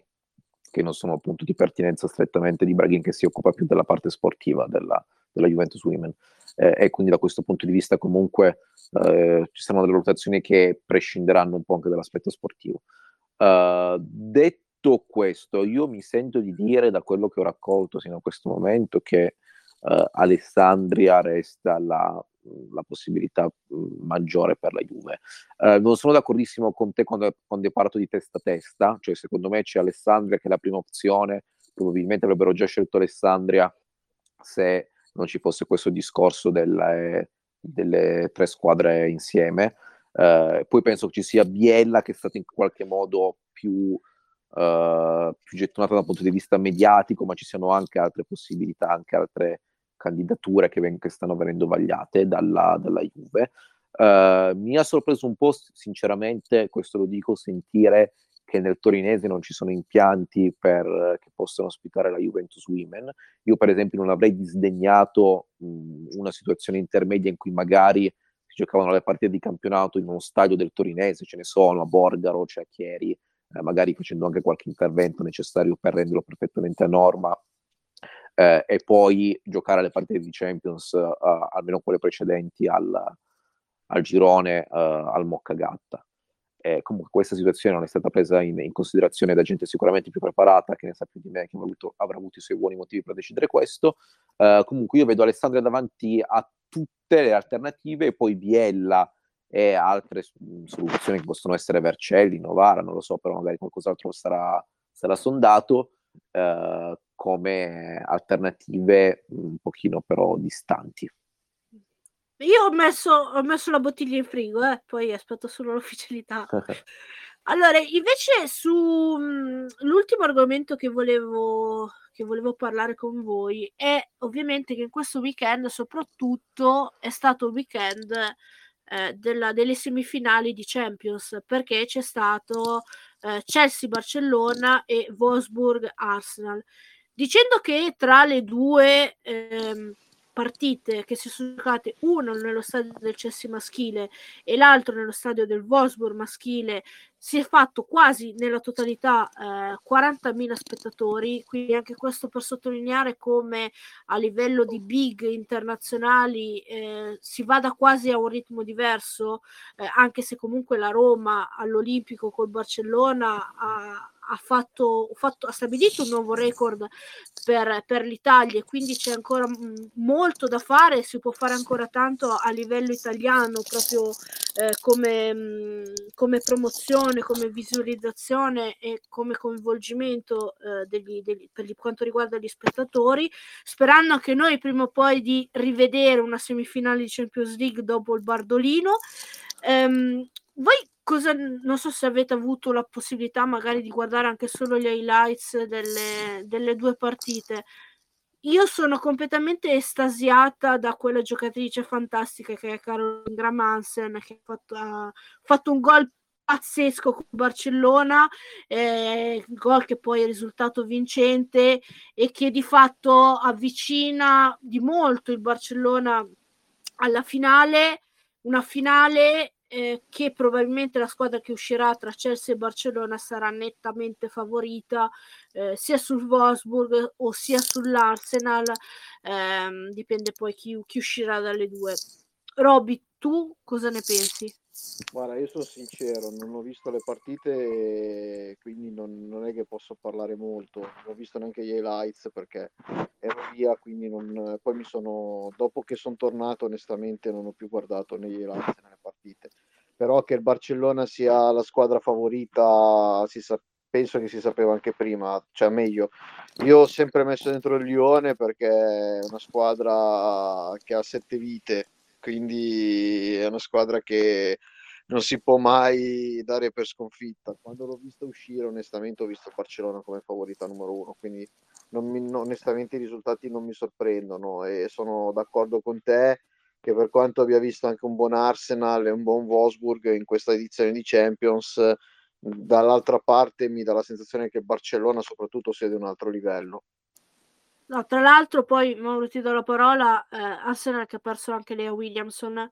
che non sono appunto di pertinenza strettamente di Braghin, che si occupa più della parte sportiva della, della Juventus Women. Eh, e quindi da questo punto di vista comunque eh, ci saranno delle valutazioni che prescinderanno un po' anche dall'aspetto sportivo. Uh, detto questo, io mi sento di dire da quello che ho raccolto fino a questo momento che uh, Alessandria resta la, la possibilità uh, maggiore per la Juve. non sono d'accordissimo con te quando, quando hai parlato di testa a testa, cioè secondo me c'è Alessandria che è la prima opzione, probabilmente avrebbero già scelto Alessandria se non ci fosse questo discorso delle, delle tre squadre insieme. Uh, poi penso che ci sia Biella che è stata in qualche modo più, uh, più gettonata dal punto di vista mediatico, ma ci siano anche altre possibilità, anche altre candidature che, ven- che stanno venendo vagliate dalla, dalla Juve. Uh, mi ha sorpreso un po', sinceramente, questo lo dico, sentire che nel torinese non ci sono impianti per, che possano ospitare la Juventus Women. Io, per esempio, non avrei disdegnato mh, una situazione intermedia in cui magari si giocavano le partite di campionato in uno stadio del torinese, ce ne sono a Borgaro, c'è a Chieri, eh, magari facendo anche qualche intervento necessario per renderlo perfettamente a norma. Eh, e poi giocare le partite di Champions, uh, almeno quelle precedenti al, al girone, uh, al Moccagatta. Eh, comunque questa situazione non è stata presa in, in, considerazione da gente sicuramente più preparata, che ne sa più di me, che avuto, avrà avuto i suoi buoni motivi per decidere questo. Uh, comunque io vedo Alessandria davanti a tutte le alternative poi Biella e altre soluzioni che possono essere Vercelli, Novara, non lo so, però magari qualcos'altro sarà, sarà sondato uh, come alternative un pochino però distanti. Io ho messo, ho messo la bottiglia in frigo, eh, poi aspetto solo l'ufficialità. allora, invece sull'ultimo mm, argomento che volevo, che volevo parlare con voi è ovviamente che in questo weekend soprattutto è stato il weekend eh, della, delle semifinali di Champions perché c'è stato eh, Chelsea-Barcellona e Wolfsburg-Arsenal. Dicendo che tra le due... Ehm, partite che si sono giocate uno nello stadio del Chelsea maschile e l'altro nello stadio del Wolfsburg maschile si è fatto quasi nella totalità eh, 40.000 spettatori. Quindi anche questo per sottolineare come a livello di big internazionali eh, si vada quasi a un ritmo diverso eh, anche se comunque la Roma all'Olimpico col Barcellona ha ha, fatto, fatto, ha stabilito un nuovo record per, per l'Italia e quindi c'è ancora molto da fare, si può fare ancora tanto a livello italiano proprio eh, come, come, promozione, come visualizzazione e come coinvolgimento eh, degli, degli, per quanto riguarda gli spettatori, sperando anche noi prima o poi di rivedere una semifinale di Champions League dopo il Bardolino. Um, voi cosa non so se avete avuto la possibilità magari di guardare anche solo gli highlights delle, delle due partite. Io sono completamente estasiata da quella giocatrice fantastica che è Caroline Gramansen che ha fatto, ha fatto un gol pazzesco con Barcellona, eh, gol che poi è risultato vincente e che di fatto avvicina di molto il Barcellona alla finale, una finale eh, che probabilmente la squadra che uscirà tra Chelsea e Barcellona sarà nettamente favorita eh, sia sul Wolfsburg o sia sull'Arsenal, ehm, dipende poi chi, chi uscirà dalle due. Robby, tu cosa ne pensi? Guarda, io sono sincero, non ho visto le partite, quindi non, non, è che posso parlare molto. Non ho visto neanche gli highlights perché ero via, quindi non, poi mi sono, dopo che sono tornato, onestamente non ho più guardato né gli highlights né le partite. Però che il Barcellona sia la squadra favorita, sa, penso che si sapeva anche prima, cioè meglio. Io ho sempre messo dentro il Lione perché è una squadra che ha sette vite quindi è una squadra che non si può mai dare per sconfitta. Quando l'ho vista uscire, onestamente, ho visto Barcellona come favorita numero uno, quindi mi, onestamente i risultati non mi sorprendono e sono d'accordo con te che per quanto abbia visto anche un buon Arsenal e un buon Wolfsburg in questa edizione di Champions, dall'altra parte mi dà la sensazione che Barcellona soprattutto sia di un altro livello. No, tra l'altro, poi Mauro ti do la parola. Eh, Arsenal che ha perso anche Lea Williamson,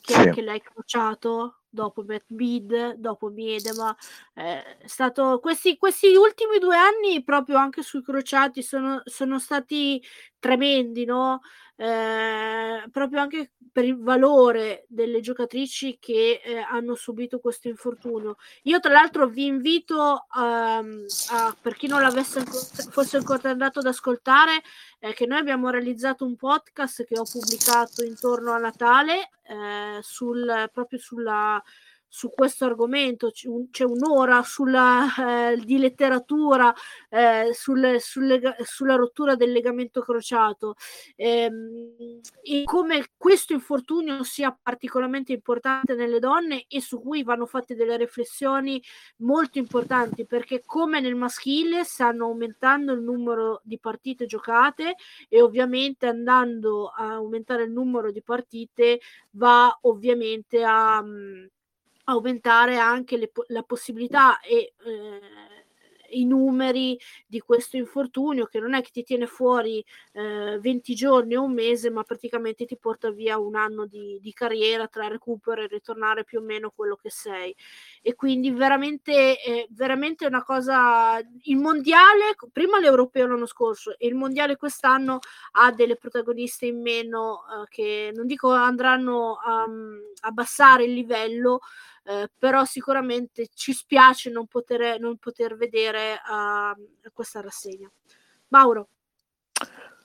che sì. anche lei crociato dopo Matt Bid, dopo Miedema. Eh, stato, questi, questi, ultimi due anni, proprio anche sui crociati, sono, sono stati tremendi, no? Eh, proprio anche per il valore delle giocatrici che eh, hanno subito questo infortunio. Io, tra l'altro, vi invito um, a, per chi non l'avesse fosse ancora andato ad ascoltare, eh, che noi abbiamo realizzato un podcast che ho pubblicato intorno a Natale eh, sul, proprio sulla su questo argomento, c'è, un, c'è un'ora sulla, eh, di letteratura eh, sul, sul, sulla rottura del legamento crociato. Ehm, e come questo infortunio sia particolarmente importante nelle donne e su cui vanno fatte delle riflessioni molto importanti perché come nel maschile stanno aumentando il numero di partite giocate e ovviamente andando a aumentare il numero di partite va ovviamente a aumentare anche le, la possibilità e eh, i numeri di questo infortunio che non è che ti tiene fuori eh, 20 giorni o un mese ma praticamente ti porta via un anno di, di, carriera tra recupero e ritornare più o meno quello che sei. E quindi veramente eh, veramente una cosa il mondiale prima l'europeo l'anno scorso e il mondiale quest'anno ha delle protagoniste in meno eh, che non dico andranno a um, abbassare il livello eh, però sicuramente ci spiace non poter, non poter vedere uh, questa rassegna. Mauro.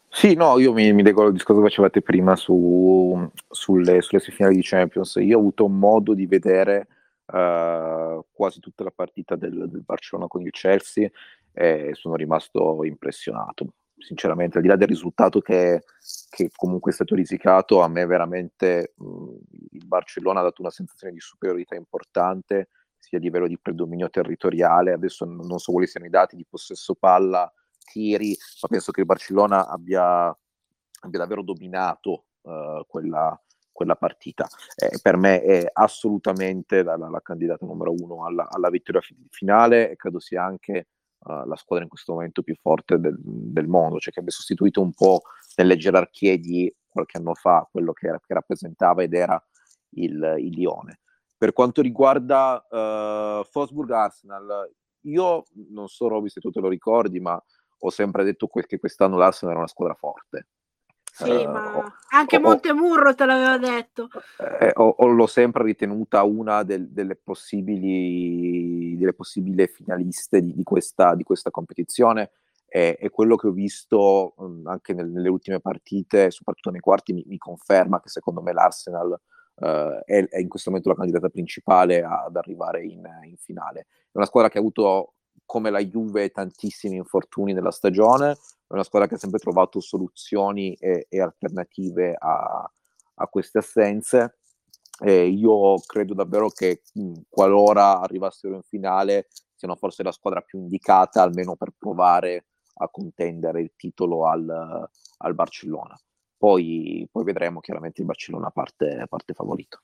Sì, no, io mi, mi al discorso che facevate prima su, sulle, sulle semifinali di Champions. Io ho avuto modo di vedere uh, quasi tutta la partita del, del, Barcellona con il Chelsea e sono rimasto impressionato. Sinceramente, al di là del risultato che, che comunque è stato risicato, a me veramente mh, il Barcellona ha dato una sensazione di superiorità importante, sia a livello di predominio territoriale, adesso non so quali siano i dati di possesso palla tiri, ma penso che il Barcellona abbia, abbia davvero dominato uh, quella, quella, partita. Eh, per me è assolutamente la, la, la candidata numero uno alla, alla vittoria fi- finale e credo sia anche uh, la squadra in questo momento più forte del, del, mondo, cioè che abbia sostituito un po' nelle gerarchie di qualche anno fa quello che, che rappresentava ed era il, il Lione. Per quanto riguarda uh, Fosburg-Arsenal, io non so Roby se tu te lo ricordi, ma ho sempre detto che quest'anno l'Arsenal era una squadra forte. Sì, uh, ma ho, anche ho, Montemurro te l'aveva detto. Eh, ho, l'ho sempre ritenuta una del, delle, possibili, delle possibili finaliste di, di, questa, di questa, competizione e, e, quello che ho visto um, anche nel, nelle ultime partite, soprattutto nei quarti, mi, mi conferma che secondo me l'Arsenal uh, è, è, in questo momento la candidata principale ad arrivare in, in finale. È una squadra che ha avuto come la Juve tantissimi infortuni nella stagione, è una squadra che ha sempre trovato soluzioni e, e alternative a, a, queste assenze. E io credo davvero che mh, qualora arrivassero in finale siano forse la squadra più indicata, almeno per provare a contendere il titolo al, al Barcellona. Poi, poi, vedremo chiaramente il Barcellona parte, parte favorito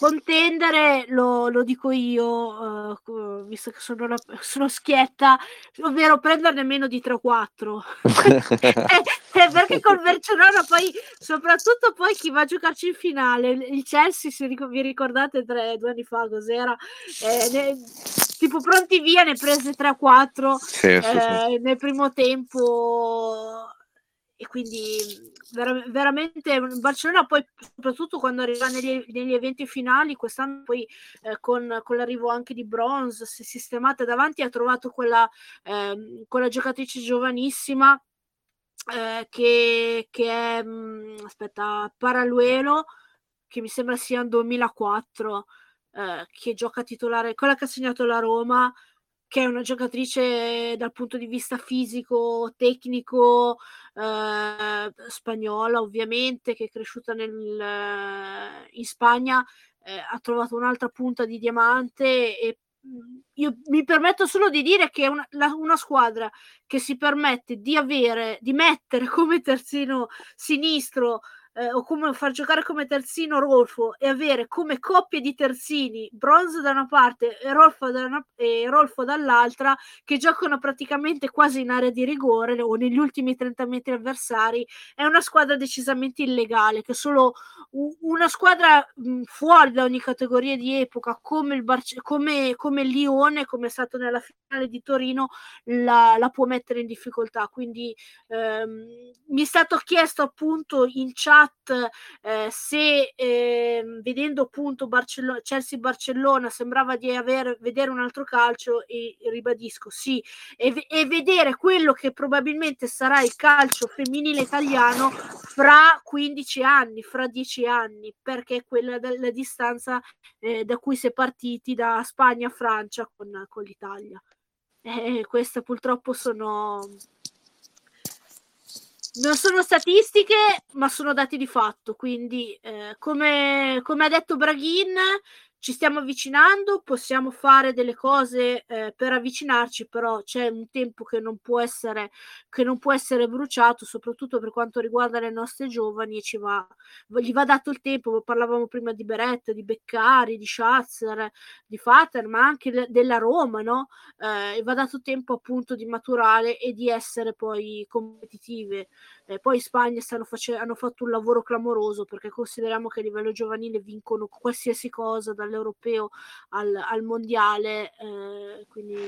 contendere lo, lo dico io, uh, visto che sono, la, sono, schietta, ovvero prenderne meno di 3 o 4. eh, perché col Barcellona poi, soprattutto poi chi va a giocarci in finale, il Chelsea, se vi ricordate tre, due anni fa cos'era, eh, ne, tipo pronti via ne prese 3 o 4 sì, eh, sì, sì. nel primo tempo e quindi ver- veramente Barcellona poi soprattutto quando arriva negli, negli eventi finali quest'anno poi eh, con, con, l'arrivo anche di Bronze si è sistemata davanti ha trovato quella, eh, quella giocatrice giovanissima eh, che, che, è mh, mm, aspetta Paraluelo che mi sembra sia un 2004 eh, che gioca titolare quella che ha segnato la Roma che è una giocatrice dal punto di vista fisico, tecnico, eh, spagnola ovviamente, che è cresciuta nel, in Spagna, eh, ha trovato un'altra punta di diamante e mm, io mi permetto solo di dire che una, la, una, squadra che si permette di avere, di mettere come terzino sinistro eh, o come far giocare come terzino Rolfo e avere come coppie di terzini Bronze da una parte e Rolfo, da una, e Rolfo dall'altra che giocano praticamente quasi in area di rigore o negli ultimi 30 metri avversari è una squadra decisamente illegale che solo una squadra mh, fuori da ogni categoria di epoca come il, Barce- come, come Lione come è stato nella finale di Torino la, la può mettere in difficoltà. Quindi ehm, mi è stato chiesto appunto in chat chat eh, se eh, vedendo appunto Barcellona, Chelsea-Barcellona sembrava di aver, vedere un altro calcio e ribadisco sì e, e, vedere quello che probabilmente sarà il calcio femminile italiano fra 15 anni, fra 10 anni perché è quella della distanza eh, da cui si è partiti da Spagna a Francia con, con l'Italia. E queste purtroppo sono non sono statistiche, ma sono dati di fatto. Quindi, eh, come, come, ha detto Braghin, ci stiamo avvicinando, possiamo fare delle cose eh, per avvicinarci, però c'è un tempo che non può essere, che non può essere bruciato, soprattutto per quanto riguarda le nostre giovani, e ci va, gli va dato il tempo. Parlavamo prima di Beretta, di Beccari, di Schatzer, di Fater, ma anche de- della Roma, no? Eh, va dato tempo appunto di maturare e di essere poi competitive. Eh, poi in Spagna face- hanno fatto un lavoro clamoroso perché consideriamo che a livello giovanile vincono qualsiasi cosa dall'europeo al, al mondiale. Eh, quindi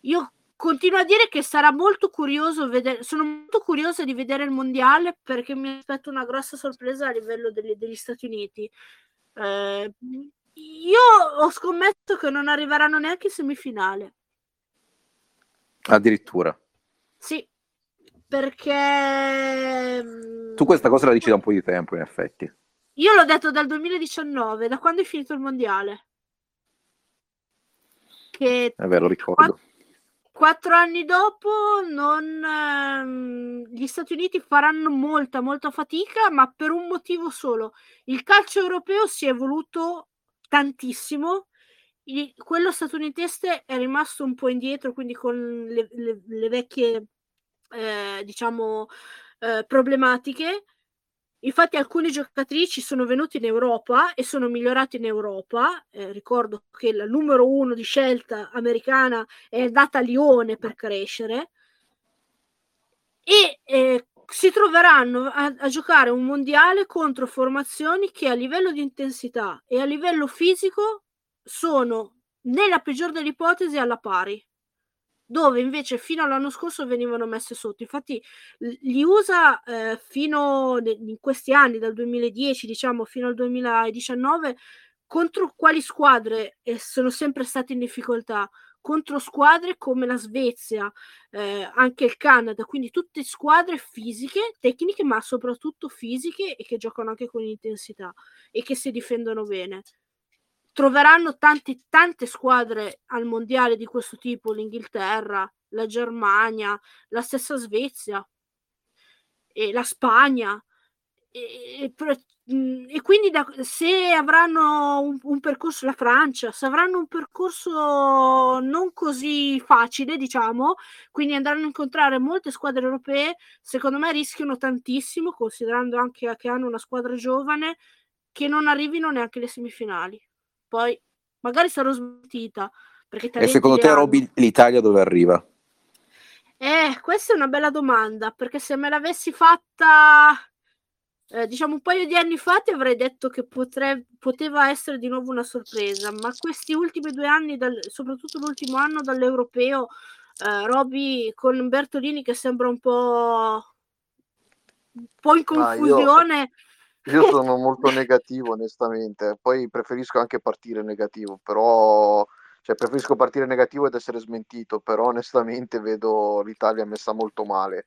io continuo a dire che sarà molto curioso vedere, sono molto curiosa di vedere il mondiale perché mi aspetto una grossa sorpresa a livello degli, degli Stati Uniti. Eh, Io ho scommesso che non arriveranno neanche in semifinale. Addirittura. Sì, perché... Mm, tu questa cosa la dici da un po' di tempo, in effetti. Io l'ho detto dal 2019, da quando è finito il mondiale. Che è vero, ricordo. Quattro, anni dopo non, ehm, gli Stati Uniti faranno molta, molta fatica, ma per un motivo solo. Il calcio europeo si è evoluto tantissimo quello statunitense è rimasto un po' indietro, quindi con le, le, le vecchie, eh, diciamo, eh, problematiche. Infatti alcune giocatrici sono venute in Europa e sono migliorate in Europa. Eh, ricordo che la numero uno di scelta americana è andata a Lione per crescere. E eh, si troveranno a, a, giocare un mondiale contro formazioni che a livello di intensità e a livello fisico sono nella peggior delle ipotesi alla pari dove invece fino all'anno scorso venivano messe sotto. Infatti gli USA eh, fino in questi anni, dal 2010 diciamo fino al 2019, contro quali squadre eh, sono sempre state in difficoltà? Contro squadre come la Svezia, eh, anche il Canada, quindi tutte squadre fisiche, tecniche, ma soprattutto fisiche e che giocano anche con intensità e che si difendono bene troveranno tanti, tante squadre al mondiale di questo tipo, l'Inghilterra, la Germania, la stessa Svezia, e la Spagna. E, e, e quindi da, se avranno un, un, percorso la Francia, se avranno un percorso non così facile, diciamo, quindi andranno a incontrare molte squadre europee, secondo me rischiano tantissimo, considerando anche che hanno una squadra giovane, che non arrivino neanche alle semifinali. Poi magari sarò smentita. e secondo te, Roby, l'Italia dove arriva? Eh, questa è una bella domanda, perché se me l'avessi fatta, eh, diciamo, un paio di anni fa, ti avrei detto che potre- poteva essere di nuovo una sorpresa, ma questi ultimi due anni, dal- soprattutto l'ultimo anno dall'Europeo, eh, Roby con Bertolini che sembra un po', un po' in confusione... Ah, io io sono molto negativo, onestamente. Poi preferisco anche partire negativo, però cioè, preferisco partire negativo ed essere smentito, però onestamente vedo l'Italia messa molto male.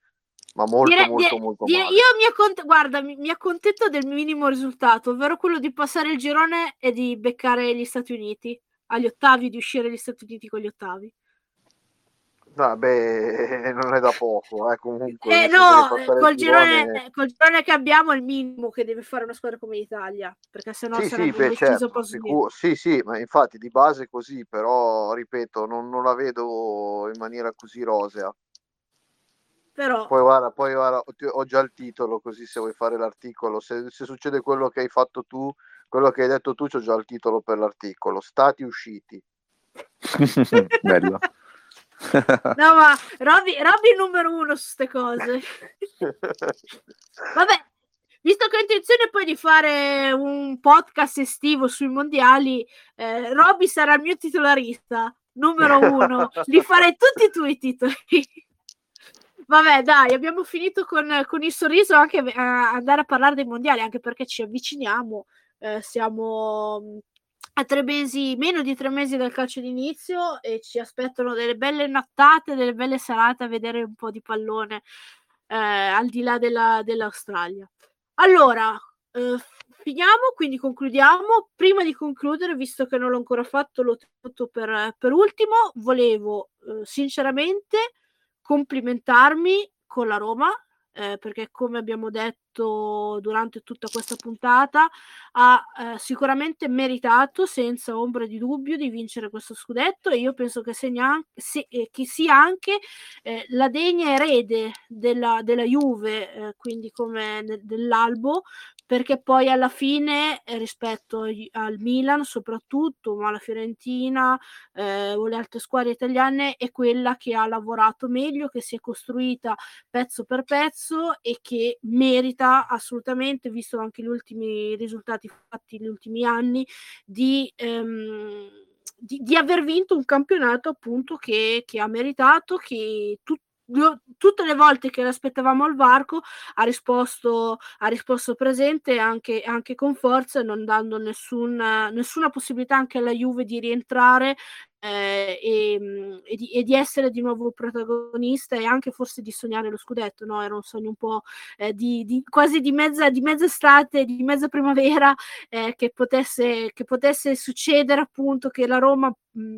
Ma molto, dire, molto, dire, molto dire, male. Io mi, accont- guarda, mi, mi accontento del minimo risultato, ovvero quello di passare il girone e di beccare gli Stati Uniti agli ottavi, di uscire gli Stati Uniti con gli ottavi. Vabbè, non è da poco, eh, comunque. Eh, no, col girone... girone, col girone che abbiamo è il minimo che deve fare una squadra come l'Italia, perché sennò sì, sì, beh, certo, sicuro, sì, sì, ma infatti di base così, però, ripeto, non, non la vedo in maniera così rosea. Però... Poi guarda, poi guarda, ho già il titolo, così se vuoi fare l'articolo, se, se succede quello che hai fatto tu, quello che hai detto tu, c'ho già il titolo per l'articolo, stati usciti. Bello. No, ma Robby, Robby è numero uno su queste cose. Vabbè, visto che ho intenzione poi di fare un podcast estivo sui mondiali, eh, Robby sarà il mio titolarista, numero uno. Li farei tutti tu i titoli. Vabbè, dai, abbiamo finito con, con il sorriso anche a andare a parlare dei mondiali, anche perché ci avviciniamo. Eh, siamo a tre mesi, meno di tre mesi dal calcio d'inizio e ci aspettano delle belle nattate, delle belle serate a vedere un po' di pallone eh, al di là della, dell'Australia. Allora, eh, finiamo, quindi concludiamo. Prima di concludere, visto che non l'ho ancora fatto, l'ho tenuto per, per ultimo, volevo eh, sinceramente complimentarmi con la Roma eh, perché come abbiamo detto durante tutta questa puntata ha eh, sicuramente meritato senza ombra di dubbio di vincere questo scudetto e io penso che, segna, se, eh, che sia anche eh, la degna erede della, della Juve, eh, quindi come ne, dell'Albo, perché poi alla fine eh, rispetto al Milan soprattutto, ma alla Fiorentina eh, o le altre squadre italiane è quella che ha lavorato meglio, che si è costruita pezzo per pezzo e che merita assolutamente, visto anche gli ultimi risultati fatti negli ultimi anni, di... Ehm, di, di, aver vinto un campionato appunto che, che ha meritato, che tutti tutte le volte che l'aspettavamo al varco ha risposto, ha risposto presente anche, anche con forza, non dando nessun, nessuna possibilità anche alla Juve di rientrare eh, e, e, di, e, di, essere di nuovo protagonista e anche forse di sognare lo scudetto. No? Era un sogno un po' eh, di, di, quasi di mezza, di mezza estate, di mezza primavera eh, che, potesse, che potesse succedere appunto che la Roma. Mh,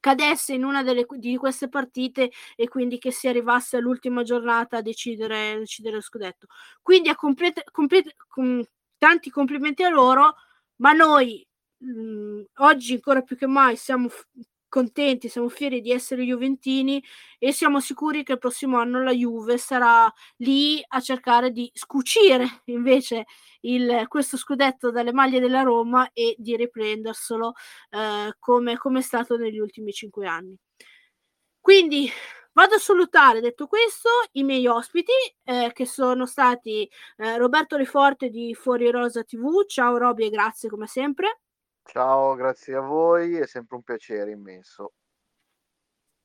cadesse in una delle, di queste partite e quindi che si arrivasse all'ultima giornata a decidere, a decidere lo scudetto. Quindi complete, complete, com, tanti complimenti a loro, ma noi mh, mhmm, oggi ancora più che mai siamo f- contenti, siamo fieri di essere juventini e siamo sicuri che il prossimo anno la Juve sarà lì a cercare di scucire invece il, questo scudetto dalle maglie della Roma e di riprenderselo eh, come, come è stato negli ultimi cinque anni. Quindi vado a salutare, detto questo, i miei ospiti eh, che sono stati eh, Roberto Riforte di Fuori Rosa TV. Ciao Roby e grazie come sempre. Ciao, grazie a voi, è sempre un piacere immenso.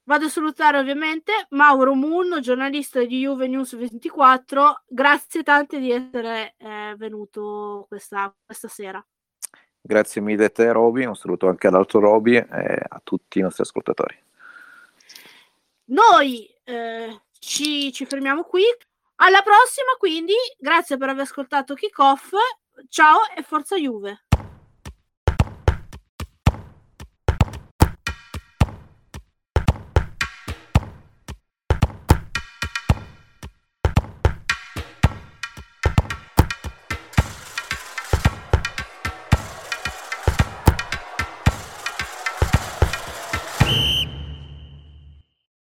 Vado a salutare ovviamente Mauro Moon, giornalista di Juve News 24. Grazie tante di essere eh, venuto questa, questa, sera. Grazie mille a te Roby, un saluto anche all'altro Roby e a tutti i nostri ascoltatori. Noi eh, ci, ci fermiamo qui. Alla prossima, quindi, grazie per aver ascoltato Kickoff. Ciao e forza Juve.